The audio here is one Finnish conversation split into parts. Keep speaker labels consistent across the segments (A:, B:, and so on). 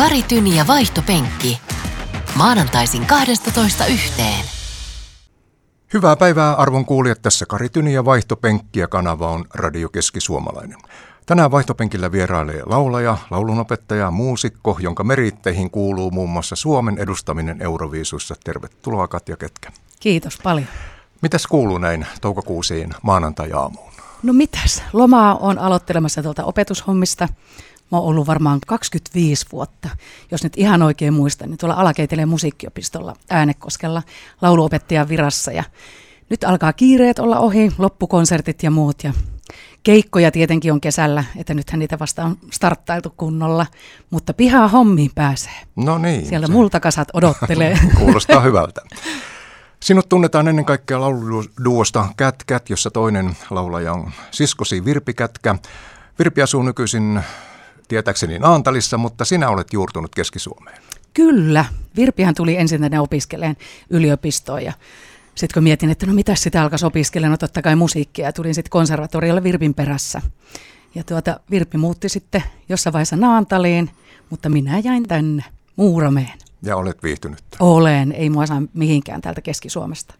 A: Kari Tyni ja vaihtopenkki. Maanantaisin 12 yhteen.
B: Hyvää päivää arvon kuulijat, tässä Kari Tyni ja vaihtopenkki ja kanava on Radio Keski-Suomalainen. Tänään vaihtopenkillä vierailee laulaja, laulunopettaja, muusikko, jonka meritteihin kuuluu muun muassa Suomen edustaminen Euroviisuissa. Tervetuloa Katja Ketkä.
C: Kiitos paljon.
B: Mitäs kuuluu näin toukokuusiin maanantai-aamuun?
C: No mitäs, lomaa on aloittelemassa tuolta opetushommista. Mä oon ollut varmaan 25 vuotta, jos nyt ihan oikein muistan, niin tuolla Alakeiteleen musiikkiopistolla Äänekoskella lauluopettajan virassa. Ja nyt alkaa kiireet olla ohi, loppukonsertit ja muut. Ja keikkoja tietenkin on kesällä, että nythän niitä vasta on starttailtu kunnolla, mutta pihaa hommiin pääsee.
B: No niin.
C: Siellä se... multakasat odottelee.
B: Kuulostaa hyvältä. Sinut tunnetaan ennen kaikkea lauluduosta Kätkät, jossa toinen laulaja on siskosi Virpi Kätkä. Virpi asuu nykyisin tietääkseni Naantalissa, mutta sinä olet juurtunut Keski-Suomeen.
C: Kyllä. Virpihän tuli ensin tänne opiskeleen yliopistoon ja sitten kun mietin, että no mitä sitä alkaisi opiskella, no totta kai musiikkia ja tulin sitten konservatoriolle Virpin perässä. Ja tuota, Virpi muutti sitten jossain vaiheessa Naantaliin, mutta minä jäin tänne Muurameen.
B: Ja olet viihtynyt?
C: Olen, ei mua saa mihinkään täältä Keski-Suomesta.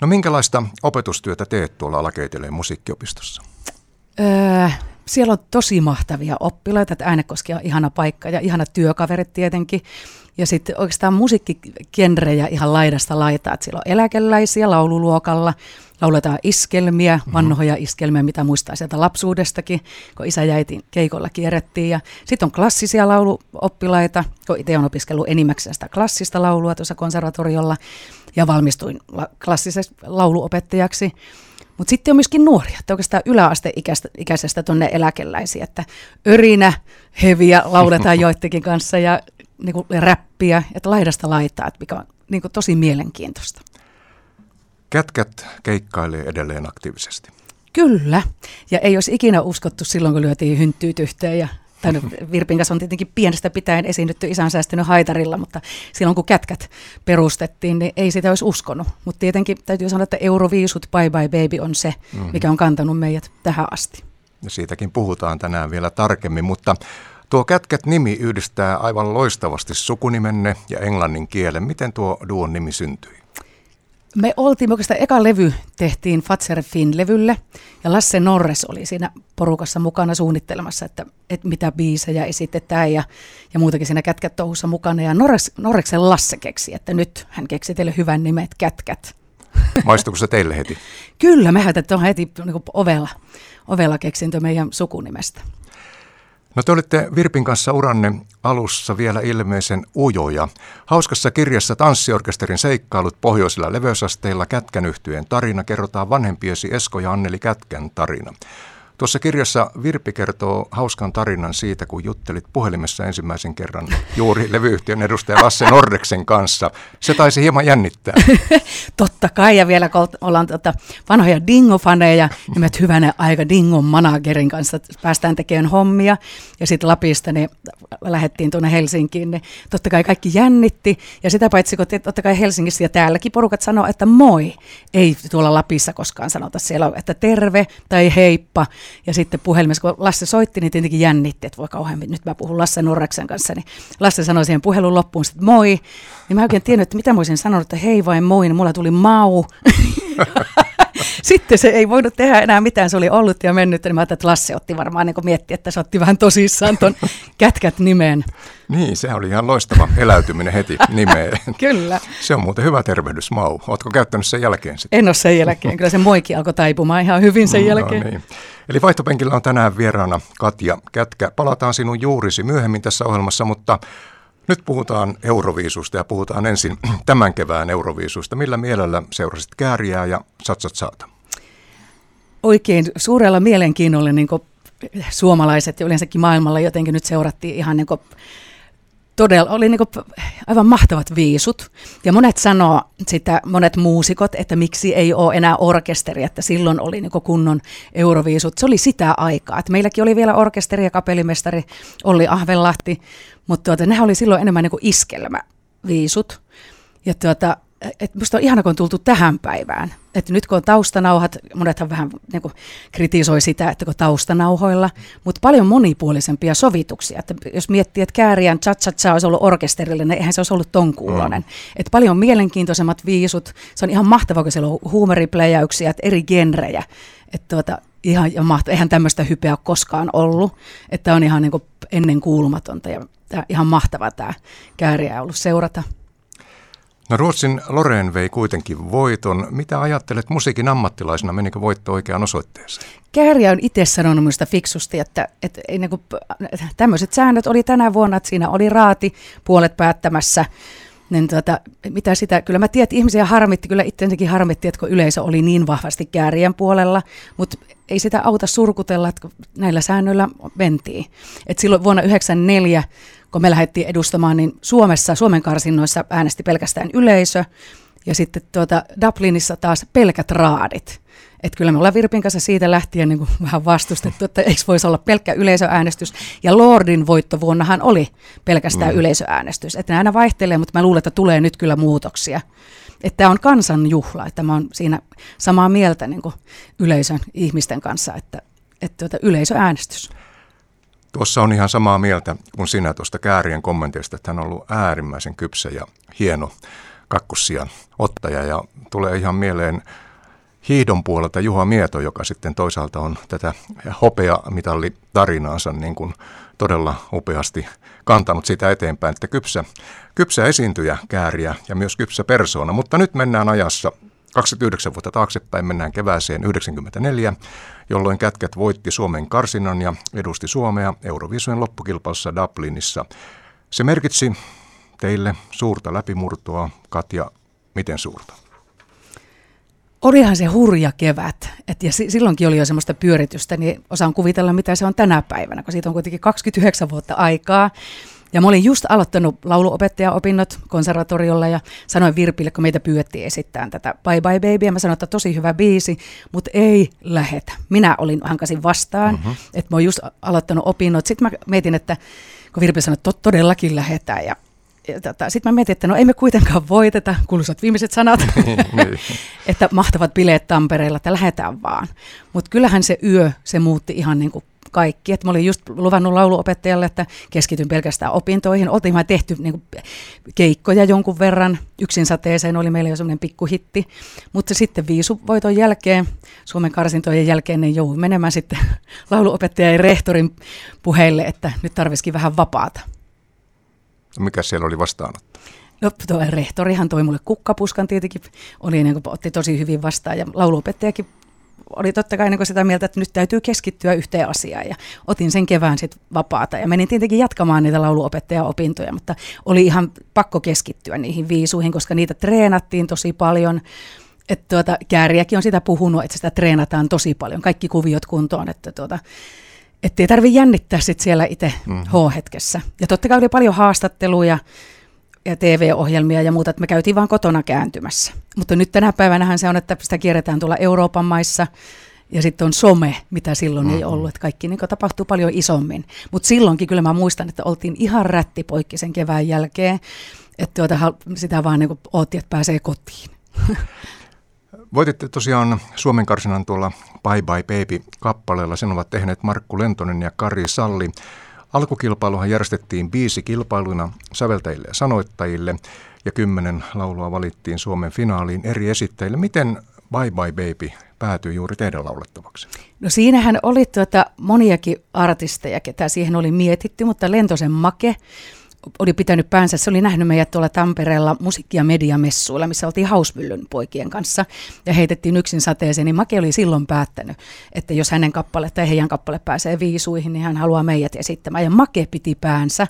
B: No minkälaista opetustyötä teet tuolla Alakeiteleen musiikkiopistossa?
C: Öö, siellä on tosi mahtavia oppilaita, että Äänekoski on ihana paikka ja ihana työkaverit tietenkin. Ja sitten oikeastaan musiikkikenrejä ihan laidasta laitaa, että siellä on eläkeläisiä laululuokalla, lauletaan iskelmiä, mhm. vanhoja iskelmiä, mitä muistaa sieltä lapsuudestakin, kun isä ja äiti keikolla kierrettiin. Ja sitten on klassisia lauluoppilaita, kun itse olen opiskellut enimmäkseen sitä klassista laulua tuossa konservatoriolla ja valmistuin klassiseksi lauluopettajaksi. Mutta sitten on myöskin nuoria, että oikeastaan yläasteikäisestä tuonne eläkeläisiä, että örinä, heviä lauletaan joidenkin kanssa ja niin kuin räppiä, että laidasta laitaa, että mikä on niin kuin tosi mielenkiintoista.
B: Kätkät keikkailee edelleen aktiivisesti.
C: Kyllä, ja ei olisi ikinä uskottu silloin, kun lyötiin hynttyyt yhteen ja tai no, Virpin kanssa on tietenkin pienestä pitäen esiinnytty isän säästynyt haitarilla, mutta silloin kun kätkät perustettiin, niin ei sitä olisi uskonut. Mutta tietenkin täytyy sanoa, että Euroviisut Bye Bye Baby on se, mm-hmm. mikä on kantanut meidät tähän asti.
B: Ja siitäkin puhutaan tänään vielä tarkemmin, mutta tuo Kätkät-nimi yhdistää aivan loistavasti sukunimenne ja englannin kielen. Miten tuo duon nimi syntyi?
C: Me oltiin, oikeastaan eka levy tehtiin Fatser Finn-levylle ja Lasse Norres oli siinä porukassa mukana suunnittelemassa, että, että mitä biisejä esitetään ja, ja muutakin siinä kätkät touhussa mukana. Ja Norres, Norreksen Lasse keksi, että nyt hän keksi teille hyvän nimet Kätkät.
B: Maistuuko se teille heti?
C: Kyllä, me on heti niin ovella, ovella keksintö meidän sukunimestä.
B: No te olitte Virpin kanssa uranne alussa vielä ilmeisen ujoja. Hauskassa kirjassa Tanssiorkesterin seikkailut pohjoisilla leveysasteilla Kätkän tarina kerrotaan vanhempiesi Esko ja Anneli Kätkän tarina. Tuossa kirjassa Virpi kertoo hauskan tarinan siitä, kun juttelit puhelimessa ensimmäisen kerran juuri levyyhtiön edustaja Lasse Nordeksen kanssa. Se taisi hieman jännittää.
C: Totta kai, ja vielä kun ollaan tota vanhoja Dingo-faneja, niin me hyvänä aika Dingon managerin kanssa päästään tekemään hommia. Ja sitten Lapista niin lähdettiin tuonne Helsinkiin, niin totta kai kaikki jännitti. Ja sitä paitsi, kun totta kai Helsingissä ja täälläkin porukat sanoo, että moi. Ei tuolla Lapissa koskaan sanota siellä, että terve tai heippa. Ja sitten puhelimessa, kun Lasse soitti, niin tietenkin jännitti, että voi kauhean, nyt mä puhun Lasse Norraksen kanssa, niin Lasse sanoi siihen puhelun loppuun, että moi. Niin mä oikein tiennyt, että mitä mä olisin sanonut, että hei vai moi, niin mulla tuli mau. sitten se ei voinut tehdä enää mitään, se oli ollut ja mennyt, niin mä ajattelin, että Lasse otti varmaan niin mietti, että se otti vähän tosissaan ton kätkät nimeen.
B: Niin, se oli ihan loistava eläytyminen heti nimeen.
C: Kyllä.
B: Se on muuten hyvä tervehdys, Mau. Oletko käyttänyt sen jälkeen sitten?
C: En ole sen jälkeen, kyllä se moikki alkoi taipumaan ihan hyvin sen no, jälkeen. niin.
B: Eli vaihtopenkillä on tänään vieraana Katja Kätkä. Palataan sinun juurisi myöhemmin tässä ohjelmassa, mutta nyt puhutaan Euroviisusta ja puhutaan ensin tämän kevään Euroviisusta. Millä mielellä seurasit kääriää ja satsat saata?
C: Oikein suurella mielenkiinnolla niin suomalaiset ja yleensäkin maailmalla jotenkin nyt seurattiin ihan niin todella, oli niin aivan mahtavat viisut. Ja monet sanoo sitä, monet muusikot, että miksi ei ole enää orkesteri, että silloin oli niin kunnon euroviisut. Se oli sitä aikaa. Että meilläkin oli vielä orkesteri ja kapellimestari Olli Ahvenlahti, mutta tuota, nehän oli silloin enemmän niin iskelmäviisut. Ja tuota, että musta on ihana, kun on tultu tähän päivään. Että nyt kun on taustanauhat, monethan vähän niin kuin, kritisoi sitä, että kun taustanauhoilla, mutta paljon monipuolisempia sovituksia. Että jos miettii, että Kääriän cha cha cha olisi ollut orkesterillinen, niin eihän se olisi ollut ton kuulonen. Mm. Että paljon mielenkiintoisemmat viisut. Se on ihan mahtavaa, kun siellä on huumoripläjäyksiä, että eri genrejä. Että tuota, ihan ja mahtavaa. Eihän tämmöistä hypeä ole koskaan ollut. Että on ihan niin kuin ennen kuulumatonta ja ihan mahtavaa tämä Kääriä ollut seurata.
B: No Ruotsin Loreen vei kuitenkin voiton. Mitä ajattelet musiikin ammattilaisena, menikö voitto oikeaan osoitteeseen?
C: Kääriä on itse sanonut minusta fiksusti, että, että niin kuin, tämmöiset säännöt oli tänä vuonna, että siinä oli raati puolet päättämässä. Niin tuota, mitä sitä, kyllä mä tiedän, että ihmisiä harmitti, kyllä itsensäkin harmitti, että kun yleisö oli niin vahvasti käärien puolella, mutta ei sitä auta surkutella, että näillä säännöillä mentiin. Et silloin vuonna 1994 kun me lähdettiin edustamaan, niin Suomessa, Suomen karsinnoissa äänesti pelkästään yleisö, ja sitten tuota Dublinissa taas pelkät raadit. Että kyllä me ollaan Virpin kanssa siitä lähtien niin kuin vähän vastustettu, että eikö voisi olla pelkkä yleisöäänestys. Ja Lordin voittovuonnahan oli pelkästään mm. yleisöäänestys. Että aina vaihtelee, mutta mä luulen, että tulee nyt kyllä muutoksia. Että tämä on kansanjuhla, että mä oon siinä samaa mieltä niin kuin yleisön ihmisten kanssa, että, että tuota, yleisöäänestys.
B: Tuossa on ihan samaa mieltä kuin sinä tuosta Käärien kommenteista, että hän on ollut äärimmäisen kypsä ja hieno kakkussian ottaja ja tulee ihan mieleen hiidon puolelta Juha Mieto, joka sitten toisaalta on tätä hopeamitallitarinaansa niin kuin todella upeasti kantanut sitä eteenpäin, että kypsä, kypsä esiintyjä kääriä ja myös kypsä persoona. Mutta nyt mennään ajassa 29 vuotta taaksepäin mennään kevääseen 94, jolloin Kätkät voitti Suomen karsinan ja edusti Suomea Euroviisujen loppukilpailussa Dublinissa. Se merkitsi teille suurta läpimurtoa. Katja, miten suurta?
C: Olihan se hurja kevät, Et ja silloinkin oli jo semmoista pyöritystä, niin osaan kuvitella, mitä se on tänä päivänä, kun siitä on kuitenkin 29 vuotta aikaa. Ja mä olin just aloittanut lauluopettajaopinnot konservatoriolla ja sanoin Virpille, kun meitä pyydettiin esittämään tätä Bye Bye Baby, ja mä sanoin, että tosi hyvä biisi, mutta ei lähetä. Minä olin hankasin vastaan, mm-hmm. että mä oon just aloittanut opinnot. Sitten mä mietin, että kun Virpi sanoi, että todellakin lähetään ja tota, sitten mä mietin, että no ei me kuitenkaan voiteta, kuuluisat viimeiset sanat, että mahtavat bileet Tampereella, että lähetään vaan. Mutta kyllähän se yö, se muutti ihan niin kuin kaikki. Et mä olin just luvannut lauluopettajalle, että keskityn pelkästään opintoihin. Oltiin mä tehty niin kuin, keikkoja jonkun verran. Yksin sateeseen oli meillä jo semmoinen pikkuhitti. Mutta sitten viisuvoiton jälkeen, Suomen karsintojen jälkeen, niin jouduin menemään sitten lauluopettajan ja rehtorin puheille, että nyt tarvisikin vähän vapaata.
B: Mikä siellä oli vastaanotto?
C: No tuo rehtorihan toi mulle kukkapuskan tietenkin, oli niin kuin, otti tosi hyvin vastaan ja lauluopettajakin oli totta kai niin sitä mieltä, että nyt täytyy keskittyä yhteen asiaan ja otin sen kevään sitten vapaata ja menin tietenkin jatkamaan niitä lauluopettajaopintoja, mutta oli ihan pakko keskittyä niihin viisuihin, koska niitä treenattiin tosi paljon. Että tuota, Kääriäkin on sitä puhunut, että sitä treenataan tosi paljon, kaikki kuviot kuntoon, että tuota, että ei tarvitse jännittää sit siellä itse mm-hmm. H-hetkessä. Ja totta kai oli paljon haastatteluja, ja TV-ohjelmia ja muuta, että me käytiin vaan kotona kääntymässä. Mutta nyt tänä päivänä se on, että sitä kierretään tuolla Euroopan maissa, ja sitten on some, mitä silloin mm-hmm. ei ollut, että kaikki niin tapahtuu paljon isommin. Mutta silloinkin kyllä mä muistan, että oltiin ihan poikki sen kevään jälkeen, että tuota, sitä vaan niin ootti, että pääsee kotiin.
B: Voititte tosiaan Suomen karsinan tuolla Bye Bye Baby-kappaleella. Sen ovat tehneet Markku Lentonen ja Kari Salli. Alkukilpailuhan järjestettiin biisi kilpailuna säveltäjille ja sanoittajille ja kymmenen laulua valittiin Suomen finaaliin eri esittäjille. Miten Bye Bye Baby päätyi juuri teidän laulettavaksi?
C: No siinähän oli tuota moniakin artisteja, ketä siihen oli mietitty, mutta Lentosen Make oli pitänyt päänsä, se oli nähnyt meidät tuolla Tampereella musiikki- ja mediamessuilla, missä oltiin Hausmyllyn poikien kanssa ja heitettiin yksin sateeseen, niin Make oli silloin päättänyt, että jos hänen kappale tai heidän kappale pääsee viisuihin, niin hän haluaa meidät esittämään. Ja Make piti päänsä,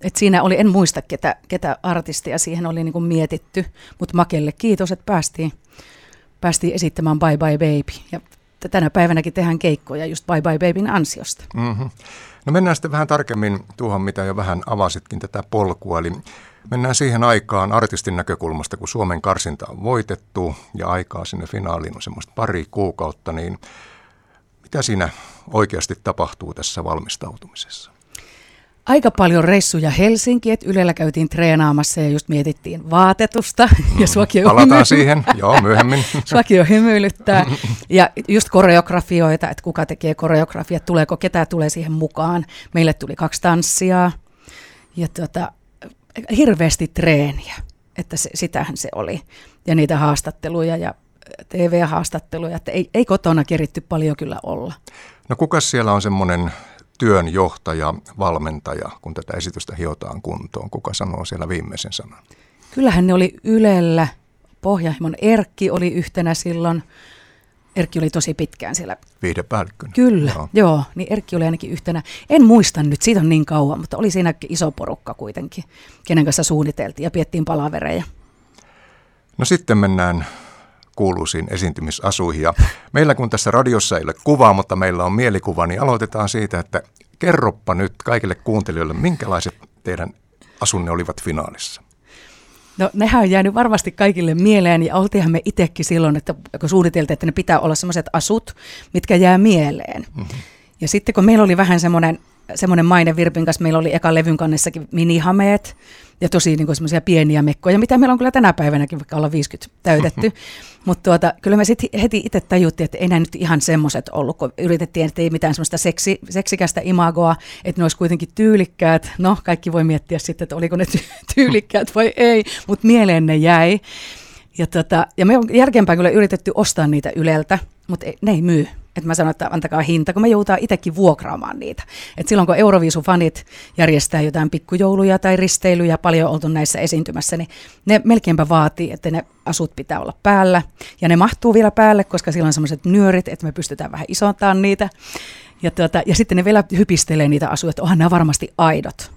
C: että siinä oli, en muista ketä, ketä artistia siihen oli niin kuin mietitty, mutta Makelle kiitos, että päästiin, päästiin esittämään Bye Bye Baby. Ja tänä päivänäkin tehdään keikkoja just Bye Bye Babyn ansiosta.
B: Mm-hmm. No mennään sitten vähän tarkemmin tuohon, mitä jo vähän avasitkin tätä polkua. Eli mennään siihen aikaan artistin näkökulmasta, kun Suomen karsinta on voitettu ja aikaa sinne finaaliin on semmoista pari kuukautta, niin mitä siinä oikeasti tapahtuu tässä valmistautumisessa?
C: Aika paljon reissuja Helsinkiin, että Ylellä käytiin treenaamassa ja just mietittiin vaatetusta. Ja suakin
B: jo Palataan siihen, joo, myöhemmin.
C: suakin jo hymyilyttää. Ja just koreografioita, että kuka tekee koreografiat, tuleeko, ketä tulee siihen mukaan. Meille tuli kaksi tanssia ja tota, hirveästi treeniä, että se, sitähän se oli. Ja niitä haastatteluja ja TV-haastatteluja, että ei, ei kotona keritty paljon kyllä olla.
B: No kuka siellä on semmoinen työnjohtaja, valmentaja, kun tätä esitystä hiotaan kuntoon? Kuka sanoo siellä viimeisen sanan?
C: Kyllähän ne oli Ylellä. Pohjahimon Erkki oli yhtenä silloin. Erkki oli tosi pitkään siellä.
B: Viihdepäällikkönä.
C: Kyllä, joo. joo. Niin Erkki oli ainakin yhtenä. En muista nyt, siitä on niin kauan, mutta oli siinä iso porukka kuitenkin, kenen kanssa suunniteltiin ja piettiin palavereja.
B: No sitten mennään kuuluisiin esiintymisasuihin. Ja meillä kun tässä radiossa ei ole kuvaa, mutta meillä on mielikuva, niin aloitetaan siitä, että kerroppa nyt kaikille kuuntelijoille, minkälaiset teidän asunne olivat finaalissa?
C: No nehän on jäänyt varmasti kaikille mieleen ja oltiinhan me itsekin silloin, että kun suunniteltiin, että ne pitää olla sellaiset asut, mitkä jää mieleen. Mm-hmm. Ja sitten kun meillä oli vähän semmoinen semmoinen maine Virpin kanssa, meillä oli eka levyn kannessakin minihameet ja tosi niin semmoisia pieniä mekkoja, mitä meillä on kyllä tänä päivänäkin, vaikka ollaan 50 täytetty. Mutta tuota, kyllä me sitten heti itse tajuttiin, että ei nämä nyt ihan semmoiset ollut, kun yritettiin, että ei mitään semmoista seksi, seksikästä imagoa, että ne olisi kuitenkin tyylikkäät. No, kaikki voi miettiä sitten, että oliko ne tyylikkäät vai ei, mutta mieleen ne jäi. Ja, tota, ja me on jälkeenpäin kyllä yritetty ostaa niitä Yleltä, mutta ei, ne ei myy. Että mä sanoin, että antakaa hinta, kun me joudutaan itsekin vuokraamaan niitä. Et silloin kun Euroviisufanit järjestää jotain pikkujouluja tai risteilyjä, paljon oltu näissä esiintymässä, niin ne melkeinpä vaatii, että ne asut pitää olla päällä. Ja ne mahtuu vielä päälle, koska sillä on sellaiset nyörit, että me pystytään vähän isontaan niitä. Ja, tuota, ja sitten ne vielä hypistelee niitä asuja, että onhan nämä varmasti aidot.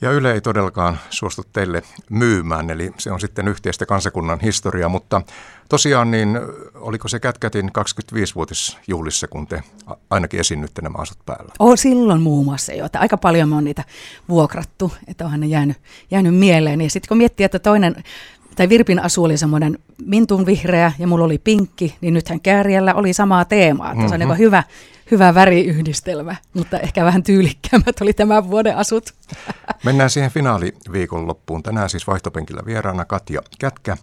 B: Ja Yle ei todellakaan suostu teille myymään, eli se on sitten yhteistä kansakunnan historiaa, mutta tosiaan niin oliko se Kätkätin 25-vuotisjuhlissa, kun te ainakin esinnytte nämä asut päällä?
C: Oh, silloin muun muassa jo, että aika paljon me on niitä vuokrattu, että onhan ne jäänyt, jäänyt mieleen. Ja sitten kun miettii, että toinen tai Virpin asu oli semmoinen mintun vihreä ja mulla oli pinkki, niin nythän Kääriällä oli samaa teemaa. Mm-hmm. se on niin hyvä, hyvä väriyhdistelmä, mutta ehkä vähän tyylikkäämmät oli tämän vuoden asut.
B: Mennään siihen finaaliviikonloppuun. Tänään siis vaihtopenkillä vieraana Katja Kätkä,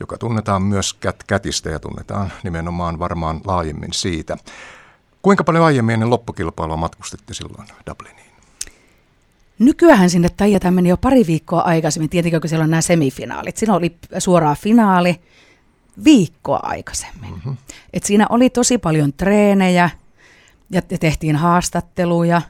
B: joka tunnetaan myös Kät Kätistä ja tunnetaan nimenomaan varmaan laajemmin siitä. Kuinka paljon aiemmin ennen loppukilpailua matkustitte silloin Dubliniin?
C: Nykyään sinne Taijata meni jo pari viikkoa aikaisemmin, tietenkin kun siellä on nämä semifinaalit. Siinä oli suoraan finaali viikkoa aikaisemmin. Mm-hmm. Et siinä oli tosi paljon treenejä, ja tehtiin haastatteluja.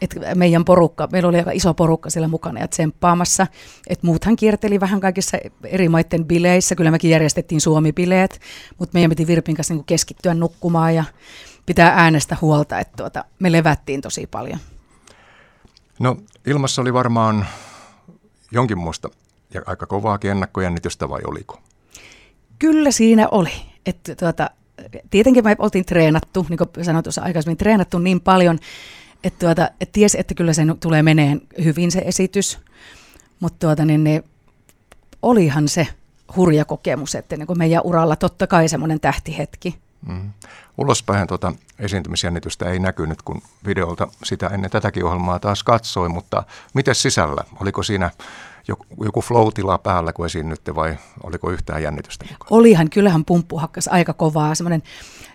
C: Et meidän porukka, meillä oli aika iso porukka siellä mukana ja tsemppaamassa. Et muuthan kierteli vähän kaikissa eri maiden bileissä. Kyllä mekin järjestettiin Suomi-bileet, mutta meidän piti Virpin kanssa niin keskittyä nukkumaan ja pitää äänestä huolta, että tuota, me levättiin tosi paljon.
B: No ilmassa oli varmaan jonkinmoista ja aika kovaakin ennakkojännitystä vai oliko?
C: Kyllä siinä oli. Että tuota, tietenkin me oltiin treenattu, niin kuin sanoin tuossa aikaisemmin, treenattu niin paljon, että, tuota, että tiesi, että kyllä se tulee meneen hyvin se esitys, mutta tuota, niin, niin, olihan se hurja kokemus, että niin meidän uralla totta kai semmoinen tähtihetki. Mm.
B: Ulospäin tuota esiintymisjännitystä ei näkynyt, kun videolta sitä ennen tätäkin ohjelmaa taas katsoi, mutta miten sisällä? Oliko siinä joku, joku flow-tila päällä, kun esiinnytte vai oliko yhtään jännitystä?
C: Olihan, kyllähän pumppu hakkas aika kovaa. Semmoinen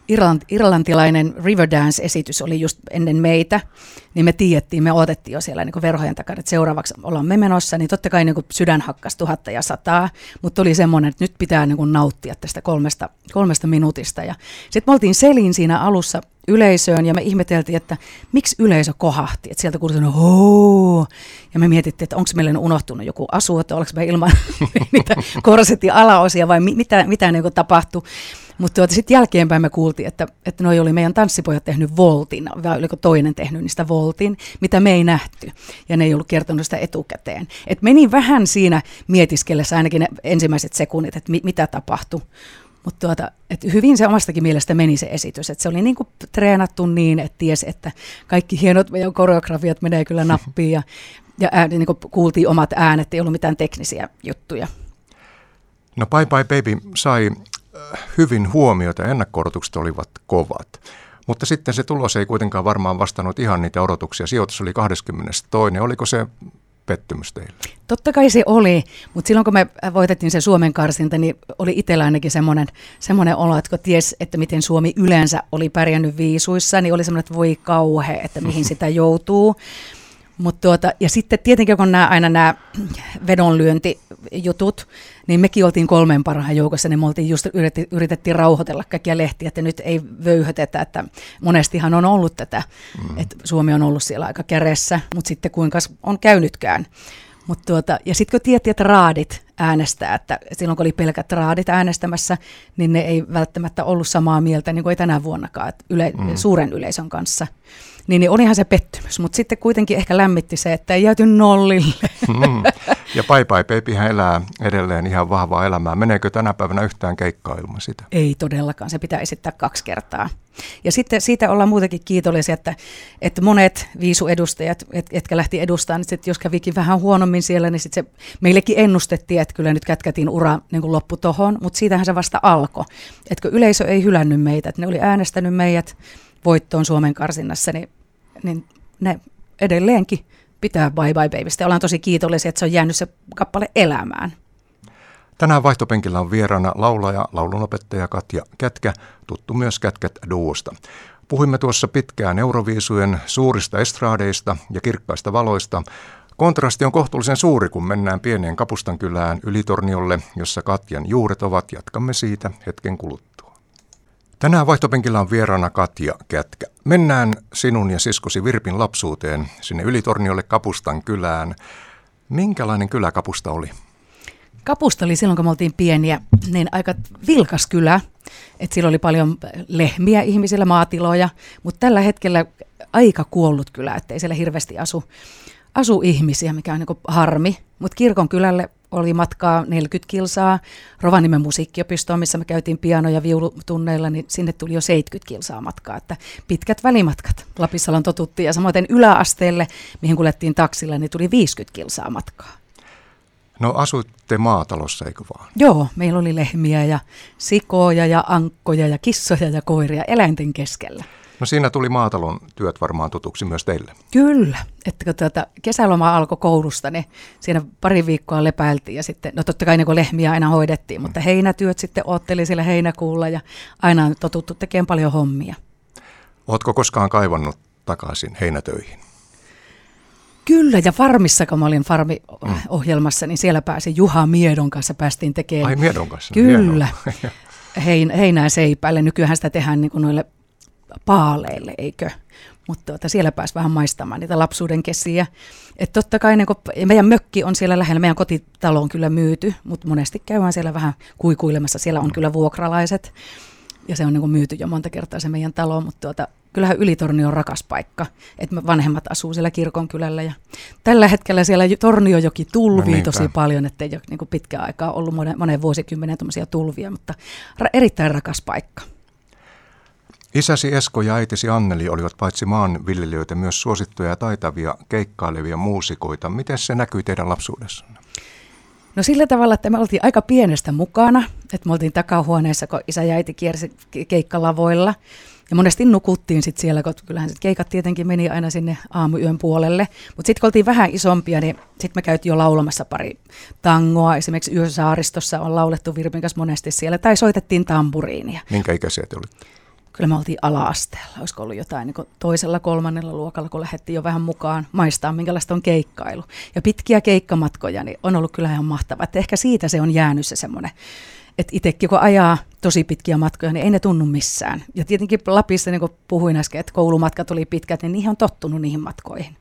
C: irlant, irlantilainen Riverdance-esitys oli just ennen meitä, niin me tiedettiin, me odotettiin jo siellä niin verhojen takana, että seuraavaksi ollaan me menossa, niin totta kai niin sydän hakkas tuhatta ja sataa, mutta oli semmoinen, että nyt pitää niin nauttia tästä kolmesta, kolmesta minuutista. Ja sitten me oltiin Selin siinä alussa yleisöön ja me ihmeteltiin, että miksi yleisö kohahti. Että sieltä kuului hoo. Ja me mietittiin, että onko meille unohtunut joku asu, että oliko me ilman niitä korsetin alaosia vai mitä, mitä niin tapahtui. Mutta tuota, sitten jälkeenpäin me kuultiin, että, että noi oli meidän tanssipojat tehnyt voltin, vai oliko toinen tehnyt niistä voltin, mitä me ei nähty. Ja ne ei ollut kertonut sitä etukäteen. Et meni vähän siinä mietiskellessä ainakin ne ensimmäiset sekunnit, että mi, mitä tapahtui. Mutta tuota, et hyvin se omastakin mielestä meni se esitys. Et se oli niinku treenattu niin, että ties, että kaikki hienot meidän koreografiat menee kyllä nappiin ja, ja ään, niin kuultiin omat äänet, ei ollut mitään teknisiä juttuja.
B: No Bye Bye Baby sai hyvin huomiota, ennakko olivat kovat. Mutta sitten se tulos ei kuitenkaan varmaan vastannut ihan niitä odotuksia. Sijoitus oli 22. Oliko se pettymys teille?
C: Totta kai se oli, mutta silloin kun me voitettiin se Suomen karsinta, niin oli itsellä ainakin semmoinen, semmoinen olo, että kun ties, että miten Suomi yleensä oli pärjännyt viisuissa, niin oli semmoinen, että voi kauhe, että mihin sitä joutuu. Mut tuota, ja sitten tietenkin, kun nämä, aina nämä vedonlyöntijutut, niin mekin oltiin kolmen parhaan joukossa, niin me oltiin just yritettiin, yritettiin rauhoitella kaikkia lehtiä, että nyt ei vöyhötetä, että monestihan on ollut tätä, mm. että Suomi on ollut siellä aika kädessä, mutta sitten kuinka on käynytkään. Mut tuota, ja sitten kun tiettiin, että raadit äänestää, että silloin kun oli pelkät raadit äänestämässä, niin ne ei välttämättä ollut samaa mieltä, niin kuin ei tänä vuonnakaan, että yle, mm. suuren yleisön kanssa niin, niin olihan se pettymys, mutta sitten kuitenkin ehkä lämmitti se, että ei jääty nollille. Mm.
B: Ja Pai Pai Babyhän elää edelleen ihan vahvaa elämää. Meneekö tänä päivänä yhtään keikkaa ilman sitä?
C: Ei todellakaan, se pitää esittää kaksi kertaa. Ja sitten siitä ollaan muutenkin kiitollisia, että, että monet viisuedustajat, et, etkä lähti edustamaan, niin sitten jos kävikin vähän huonommin siellä, niin sitten se meillekin ennustettiin, että kyllä nyt kätkätiin ura niin kuin loppu tohon, mutta siitähän se vasta alkoi. Että yleisö ei hylännyt meitä, että ne oli äänestänyt meidät voittoon Suomen karsinnassa, niin, niin ne edelleenkin pitää Bye Bye Babystä. Ollaan tosi kiitollisia, että se on jäänyt se kappale elämään.
B: Tänään vaihtopenkillä on vieraana laulaja, laulunopettaja Katja Kätkä, tuttu myös Kätkät Duosta. Puhuimme tuossa pitkään Euroviisujen suurista estraadeista ja kirkkaista valoista. Kontrasti on kohtuullisen suuri, kun mennään pieneen Kapustan kylään Ylitorniolle, jossa Katjan juuret ovat. Jatkamme siitä hetken kuluttua. Tänään vaihtopenkillä on vieraana Katja Kätkä. Mennään sinun ja siskosi Virpin lapsuuteen sinne Ylitorniolle Kapustan kylään. Minkälainen kylä Kapusta oli?
C: Kapusta oli silloin, kun me oltiin pieniä, niin aika vilkas kylä. Et sillä oli paljon lehmiä ihmisillä, maatiloja, mutta tällä hetkellä aika kuollut kylä, ettei siellä hirveästi asu, asu ihmisiä, mikä on niin harmi. Mutta kirkon kylälle oli matkaa 40 kilsaa. Rovaniemen musiikkiopistoon, missä me käytiin piano- ja viulutunneilla, niin sinne tuli jo 70 kilsaa matkaa. Että pitkät välimatkat Lapissalon totuttiin ja samoin yläasteelle, mihin kuljettiin taksilla, niin tuli 50 kilsaa matkaa.
B: No asuitte maatalossa, eikö vaan?
C: Joo, meillä oli lehmiä ja sikoja ja ankkoja ja kissoja ja koiria eläinten keskellä.
B: No siinä tuli maatalon työt varmaan tutuksi myös teille.
C: Kyllä, että kun tuota, kesäloma alkoi koulusta, niin siinä pari viikkoa lepäiltiin ja sitten, no totta kai niin lehmiä aina hoidettiin, mutta heinätyöt sitten otteli siellä heinäkuulla ja aina on totuttu tekemään paljon hommia.
B: Oletko koskaan kaivannut takaisin heinätöihin?
C: Kyllä, ja farmissa, kun mä olin farmiohjelmassa, niin siellä pääsi Juha Miedon kanssa, päästiin tekemään.
B: Ai Miedon kanssa?
C: Kyllä. Hein, heinää seipäälle. Nykyään sitä tehdään niin kuin noille paaleille, eikö? Mutta tuota, siellä pääsi vähän maistamaan niitä lapsuuden kesiä. Et totta kai niin kun, meidän mökki on siellä lähellä, meidän kotitalo on kyllä myyty, mutta monesti käydään siellä vähän kuikuilemassa. Siellä on kyllä vuokralaiset ja se on niin myyty jo monta kertaa se meidän talo, mutta tuota, kyllähän Ylitorni on rakas paikka. Että vanhemmat asuu siellä kirkonkylällä ja tällä hetkellä siellä Torniojoki tulvii no tosi paljon, että ei ole niin pitkään aikaa ollut monen, monen vuosikymmenen tulvia, mutta ra- erittäin rakas paikka.
B: Isäsi Esko ja äitisi Anneli olivat paitsi maanviljelijöitä myös suosittuja ja taitavia keikkailevia muusikoita. Miten se näkyy teidän lapsuudessanne?
C: No sillä tavalla, että me oltiin aika pienestä mukana, että me oltiin takahuoneessa, kun isä ja äiti kiersi keikkalavoilla. Ja monesti nukuttiin sitten siellä, kun kyllähän sit keikat tietenkin meni aina sinne aamuyön puolelle. Mutta sitten kun oltiin vähän isompia, niin sitten me käytiin jo laulamassa pari tangoa. Esimerkiksi Yösaaristossa on laulettu Virpin kanssa monesti siellä, tai soitettiin tamburiinia.
B: Minkä ikäisiä te olitte?
C: Kyllä me oltiin ala-asteella. Olisiko ollut jotain niin toisella, kolmannella luokalla, kun lähdettiin jo vähän mukaan maistaa, minkälaista on keikkailu. Ja pitkiä keikkamatkoja niin on ollut kyllä ihan mahtavaa. Että ehkä siitä se on jäänyt se semmoinen, että itsekin kun ajaa tosi pitkiä matkoja, niin ei ne tunnu missään. Ja tietenkin Lapissa, niin kuin puhuin äsken, että koulumatkat oli pitkät, niin niihin on tottunut niihin matkoihin.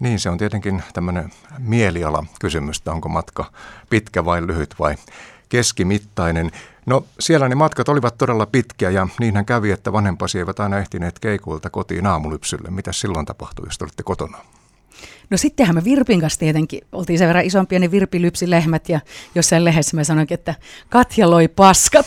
B: Niin, se on tietenkin tämmöinen mieliala kysymys, onko matka pitkä vai lyhyt vai keskimittainen. No siellä ne matkat olivat todella pitkiä ja niinhän kävi, että vanhempasi eivät aina ehtineet keikuilta kotiin aamulypsylle. Mitä silloin tapahtui, jos olitte kotona?
C: No sittenhän me Virpin kanssa tietenkin, oltiin sen verran isompia, niin Virpi lypsi lehmät ja jossain lehdessä me sanoinkin, että Katja loi paskat.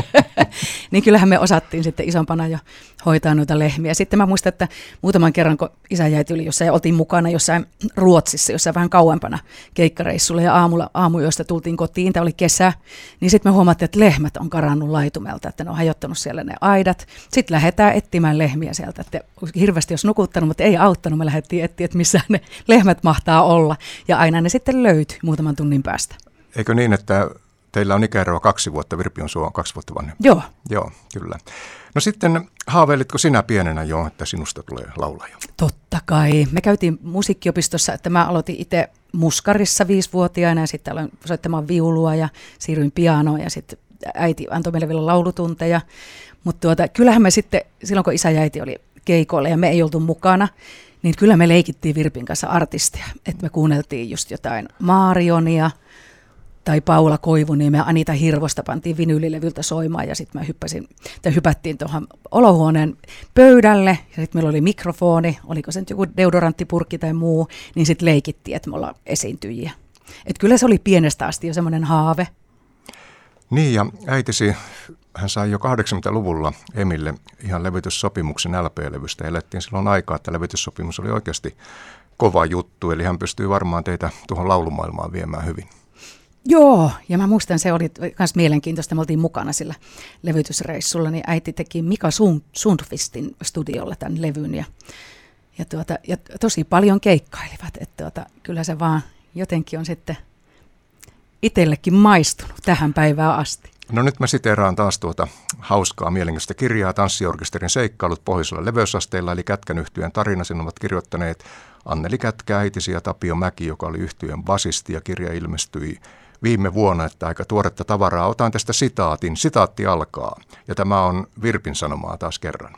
C: niin kyllähän me osattiin sitten isompana jo hoitaa noita lehmiä. Sitten mä muistan, että muutaman kerran, kun isä jäi yli jossain, oltiin mukana jossain Ruotsissa, jossain vähän kauempana keikkareissulla ja aamulla, aamujoista tultiin kotiin, tämä oli kesä, niin sitten me huomattiin, että lehmät on karannut laitumelta, että ne on hajottanut siellä ne aidat. Sitten lähdetään etsimään lehmiä sieltä, että hirveästi jos nukuttanut, mutta ei auttanut, me lähdettiin etsiä, että missä ne lehmät mahtaa olla. Ja aina ne sitten löytyi muutaman tunnin päästä.
B: Eikö niin, että teillä on ikäeroa kaksi vuotta, Virpi on sua kaksi vuotta vanhempi?
C: Joo.
B: Joo, kyllä. No sitten haaveilitko sinä pienenä jo, että sinusta tulee laulaja?
C: Totta kai. Me käytiin musiikkiopistossa, että mä aloitin itse muskarissa viisivuotiaana ja sitten aloin soittamaan viulua ja siirryin pianoon ja sitten äiti antoi meille vielä laulutunteja. Mutta tuota, kyllähän me sitten, silloin kun isä ja äiti oli keikoilla ja me ei oltu mukana, niin kyllä me leikittiin Virpin kanssa artisteja. Että me kuunneltiin just jotain Marionia tai Paula Koivuniemeä, Anita Hirvosta pantiin vinyylilevyltä soimaan ja sitten mä hyppäsin, tai hypättiin tuohon olohuoneen pöydälle ja sitten meillä oli mikrofoni, oliko se nyt joku deodoranttipurkki tai muu, niin sitten leikittiin, että me ollaan esiintyjiä. Et kyllä se oli pienestä asti jo semmoinen haave.
B: Niin ja äitisi hän sai jo 80-luvulla Emille ihan levytyssopimuksen LP-levystä. Elettiin silloin aikaa, että levytyssopimus oli oikeasti kova juttu, eli hän pystyy varmaan teitä tuohon laulumaailmaan viemään hyvin.
C: Joo, ja mä muistan, se oli myös mielenkiintoista, me oltiin mukana sillä levytysreissulla, niin äiti teki Mika Sundqvistin studiolla tämän levyn, ja, ja, tuota, ja tosi paljon keikkailivat, että tuota, kyllä se vaan jotenkin on sitten itsellekin maistunut tähän päivään asti.
B: No nyt mä siteeraan taas tuota hauskaa mielenkiintoista kirjaa Tanssiorkesterin seikkailut pohjoisella leveysasteilla, eli Kätkän yhtyeen tarina. Sen ovat kirjoittaneet Anneli Kätkä, äitisi ja Tapio Mäki, joka oli yhtyeen basisti, ja kirja ilmestyi viime vuonna, että aika tuoretta tavaraa. Otan tästä sitaatin. Sitaatti alkaa, ja tämä on Virpin sanomaa taas kerran.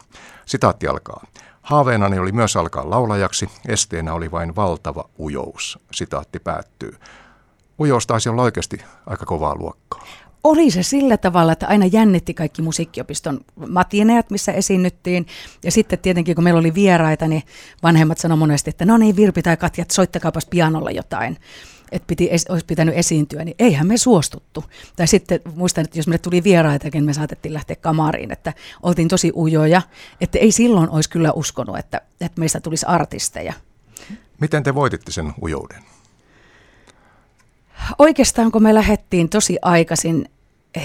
B: Sitaatti alkaa. Haaveenani oli myös alkaa laulajaksi, esteenä oli vain valtava ujous. Sitaatti päättyy. Ujous taisi olla oikeasti aika kovaa luokkaa
C: oli se sillä tavalla, että aina jännitti kaikki musiikkiopiston matineet, missä esiinnyttiin. Ja sitten tietenkin, kun meillä oli vieraita, niin vanhemmat sanoivat monesti, että no niin, Virpi tai Katja, soittakaapas pianolla jotain että piti, olisi pitänyt esiintyä, niin eihän me suostuttu. Tai sitten muistan, että jos meille tuli vieraita, niin me saatettiin lähteä kamariin, että oltiin tosi ujoja, että ei silloin olisi kyllä uskonut, että, että meistä tulisi artisteja.
B: Miten te voititte sen ujouden?
C: Oikeastaan kun me lähdettiin tosi aikaisin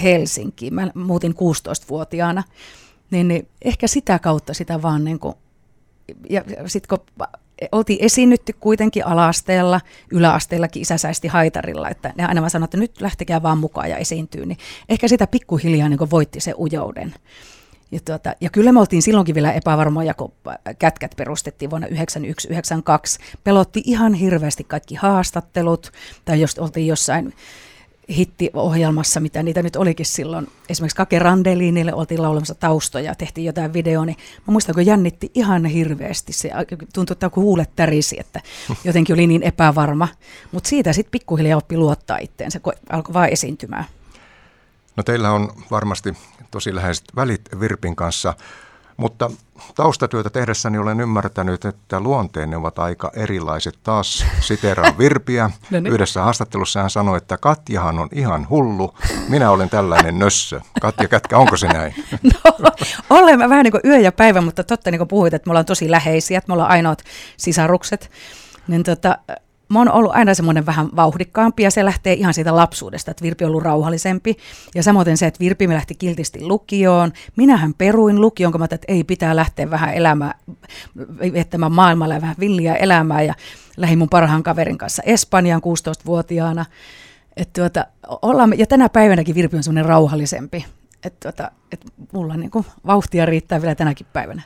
C: Helsinkiin. Mä muutin 16-vuotiaana, niin, niin ehkä sitä kautta sitä vaan niin kuin, ja sitten kun oltiin esiinnytty kuitenkin alaasteella, yläasteellakin isä säisti haitarilla, että ne aina vaan sanoi, että nyt lähtekää vaan mukaan ja esiintyy, niin ehkä sitä pikkuhiljaa niin voitti se ujouden. Ja, tuota, ja kyllä me oltiin silloinkin vielä epävarmoja, kun kätkät perustettiin vuonna 1991-1992. Pelotti ihan hirveästi kaikki haastattelut, tai jos oltiin jossain hittiohjelmassa, mitä niitä nyt olikin silloin. Esimerkiksi Kake Randeliinille oltiin laulamassa taustoja, tehtiin jotain videoa, niin mä muistan, kun jännitti ihan hirveästi. Se tuntui, että kun huulet tärisi, että jotenkin oli niin epävarma. Mutta siitä sitten pikkuhiljaa oppi luottaa itteensä, kun alkoi vaan esiintymään.
B: No teillä on varmasti tosi läheiset välit Virpin kanssa. Mutta taustatyötä tehdessäni olen ymmärtänyt, että luonteenne ovat aika erilaiset. Taas siteraan Virpiä. no niin. Yhdessä haastattelussa hän sanoi, että Katjahan on ihan hullu. Minä olen tällainen nössö. Katja Kätkä, onko se näin?
C: No, olemme vähän niin kuin yö ja päivä, mutta totta niin kuin puhuit, että me ollaan tosi läheisiä, että me ollaan ainoat sisarukset. Niin tota, mä oon ollut aina semmoinen vähän vauhdikkaampi ja se lähtee ihan siitä lapsuudesta, että Virpi on ollut rauhallisempi. Ja samoin se, että Virpi me lähti kiltisti lukioon. Minähän peruin lukioon, kun mä että ei pitää lähteä vähän elämään, viettämään maailmalla ja vähän villiä elämää. Ja lähdin mun parhaan kaverin kanssa Espanjaan 16-vuotiaana. Et tuota, ollaan, ja tänä päivänäkin Virpi on semmoinen rauhallisempi. Että tuota, et mulla niin kuin vauhtia riittää vielä tänäkin päivänä.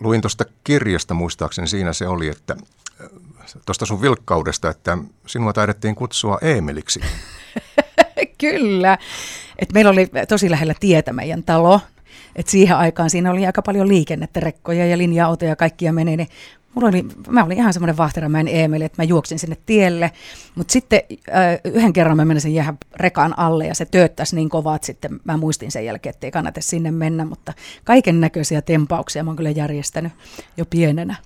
B: luin tuosta kirjasta muistaakseni, siinä se oli, että tuosta sun vilkkaudesta, että sinua taidettiin kutsua Eemeliksi.
C: Kyllä. Et meillä oli tosi lähellä tietä meidän talo. Et siihen aikaan siinä oli aika paljon liikennettä, rekkoja ja linja-autoja ja kaikkia meni, niin mulla oli, mä olin ihan semmoinen vahteramäen Eemeli, että mä juoksin sinne tielle, mutta sitten äh, yhden kerran mä menisin jäädä rekan alle ja se tööttäisi niin kovaa, että sitten mä muistin sen jälkeen, että ei kannata sinne mennä, mutta kaiken näköisiä tempauksia mä oon kyllä järjestänyt jo pienenä.